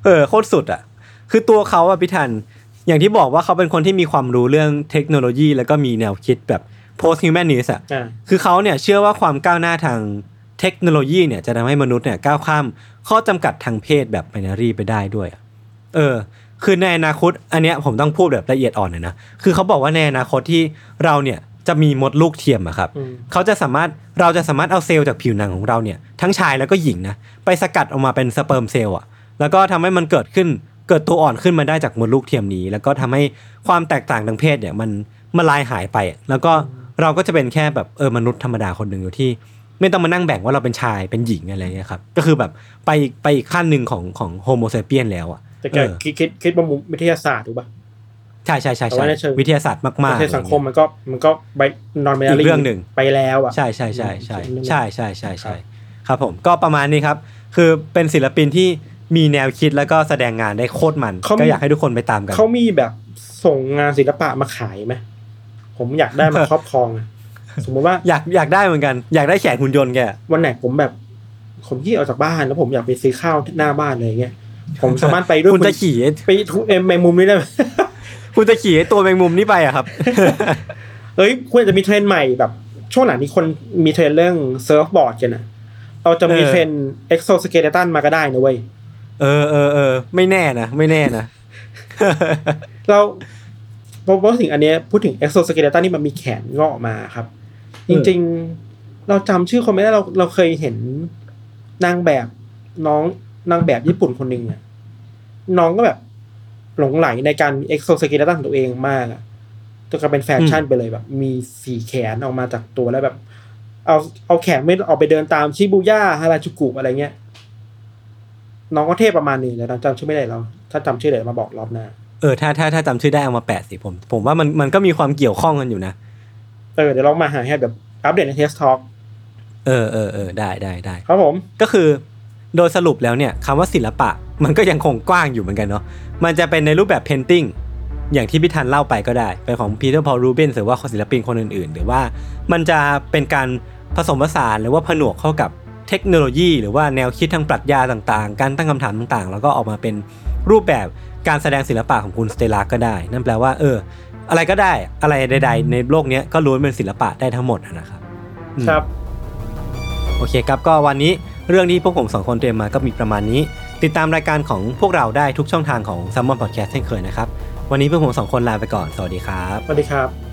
เออโคตรสุดอะ คือตัวเขาอะพี่ทันอย่างที่บอกว่าเขาเป็นคนที่มีความรู้เรื่องเทคโนโลยี แล้วก็มีแนวคิดแบบ post humanist อะอ่าคือเขาเนี่ยเชื่อว่าความก้าวหน้าทางเทคโนโลยีเนี่ยจะทำให้มนุษย์เนี่ยก้าวข้ามข้อจำกัดทางเพศแบบไบนารีไปได้ด้วยอะเออ คือในอนาคต อันเนี้ยผมต้องพูดแบบละเอียดอ่อนหน่อยนะ คือเขาบอกว่าในอนาคตที่เราเนี่ยจะมีมดลูกเทียมอะครับอืมเขาจะสามารถเราจะสามารถเอาเซลล์จากผิวหนังของเราเนี่ยทั้งชายแล้วก็หญิงนะไปสกัดออกมาเป็น sperm cell อะแล้วก็ทำให้มันเกิดขึ้นเกิดตัวอ่อนขึ้นมาได้จากมดลูกเทียมนี้ แล้วก็ทำให้ความแตกต่างทางเพศเนี่ยมันมันละลายหายไปอะแล้วก็ เราก็จะเป็นแค่แบบเออมนุษย์ธรรมดาคนหนึ่งอยู่ที่ ไม่ต้องมานั่งแบ่งว่าเราเป็นชายเป็นหญิงอะไรเงี้ยครับก็คือแบบไปไปอีกขั้นหนึ่งของของ Homo sapien แล้วอะแต่แกเออคิดคิดคิดว่ามุมวิทยาศาสตร์ถูกป่ะใช่ใช่ใช่แต่ใช่ว่าในเชิงวิทยาศาสตร์มากๆในสังคมมันก็มันก็ใบนอนอีกเรื่องหนึ่งไปแล้วอะใช่ใช่ใช่ใช่เรื่องหนึ่งใช่ใช่ใช่ใช่ครับผมก็ประมาณนี้ครับ คือเป็นศิลปินที่มีแนวคิดแล้วก็แสดงงานได้โคตรมันเขามีก็อยากให้ทุกคนไปตามกันเขามีแบบส่งงานศิลปะมาขายไหม ผมอยากได้มาครอบครองอะสมมติว่าอยากอยากได้เหมือนกัน อยากได้แขนหุ่นยนต์แกวันไหนผมแบบผมที่ออกจากบ้านแล้วผมอยากไปซื้อข้าวที่หน้าบ้านอะไรเงี้ยผมสามารถไปด้วยคุณจะขี่ไปทุเอ็มแมงมุมนี้ได้ไหมคุณจะขี่ไอ้ตัวแมงมุมนี่ไปอะครับเอ้ยควรจะมีเทรนด์ใหม่แบบ ช่วงหลังนี้คนมีเทรนด์เรื่อง surfboard กันอะเราจะมีเออเทรนด์ exoskeleton มาก็ได้นะเว้ยเออเออเออไม่แน่นะไม่แน่นะเรา พอพูดถึงอันเนี้ยพูดถึง exoskeleton นี่มันมีแขนงอกออกมาครับ จริงๆ เราจำชื่อคนไม่ได้เราเราเคยเห็นนางแบบน้องนางแบบญี่ปุ่นคนหนึ่งอะน้องก็แบบหลงใหลในการมี exoskeleton ของตัวเองมากอะจนกลายเป็นแฟชั่นไปเลยแบบ มีสี่แขนออกมาจากตัวแล้วแบบ เอาเอาแขนไม่ออกไปเดินตามชิบูย่าฮาราจูกุอะไรเงี้ยน้องก็เทพประมาณหนึ่งแต่เราจำชื่อไม่ได้แล้วถ้าจำชื่อได้มาบอกรอบหน้า เออถ้าถ้าถ้าจำชื่อได้เอามาแปะสิผม ผมว่ามันมันก็มีความเกี่ยวข้องกันอยู่นะ เออเดี๋ยวเรามาหาให้แบบอัปเดตในเทสทอ l k เออเออเออได้ได้ได้ครับผมก็คือโดยสรุปแล้วเนี่ยคำว่าศิลปะมันก็ยังคงกว้างอยู่เหมือนกันเนาะมันจะเป็นในรูปแบบ painting อย่างที่พี่ธันเล่าไปก็ได้เป็นของพีเตอร์พอลรูเบนหรือว่าศิลปินคนอื่นๆ หรือว่ามันจะเป็นการผสมผสานหรือว่าผนวกเข้ากับเทคโนโลยี หรือว่าแนวคิดทางปรัชญาต่างๆ การตั้งคำถามต่างๆ แล้วก็ออกมาเป็นรูปแบบ การแสดงศิลปะของคุณสเตลักก็ได้ นั่นแปลว่า เออ อะไรก็ได้อะไรใด ๆ ในโลกเนี้ยก็ล้วนเป็นศิลปะได้ทั้งหมดอะนะครับอืมครับ โอเคครับก็วันนี้เรื่องที่พวกผมสองคนเตรียมมาก็มีประมาณนี้ ติดตามรายการของพวกเราได้ทุกช่องทางของ s ซ m m o n Podcast เช่นเคยนะครับ วันนี้พวกผมสองคนลาไปก่อน สวัสดีครับ สวัสดีครับ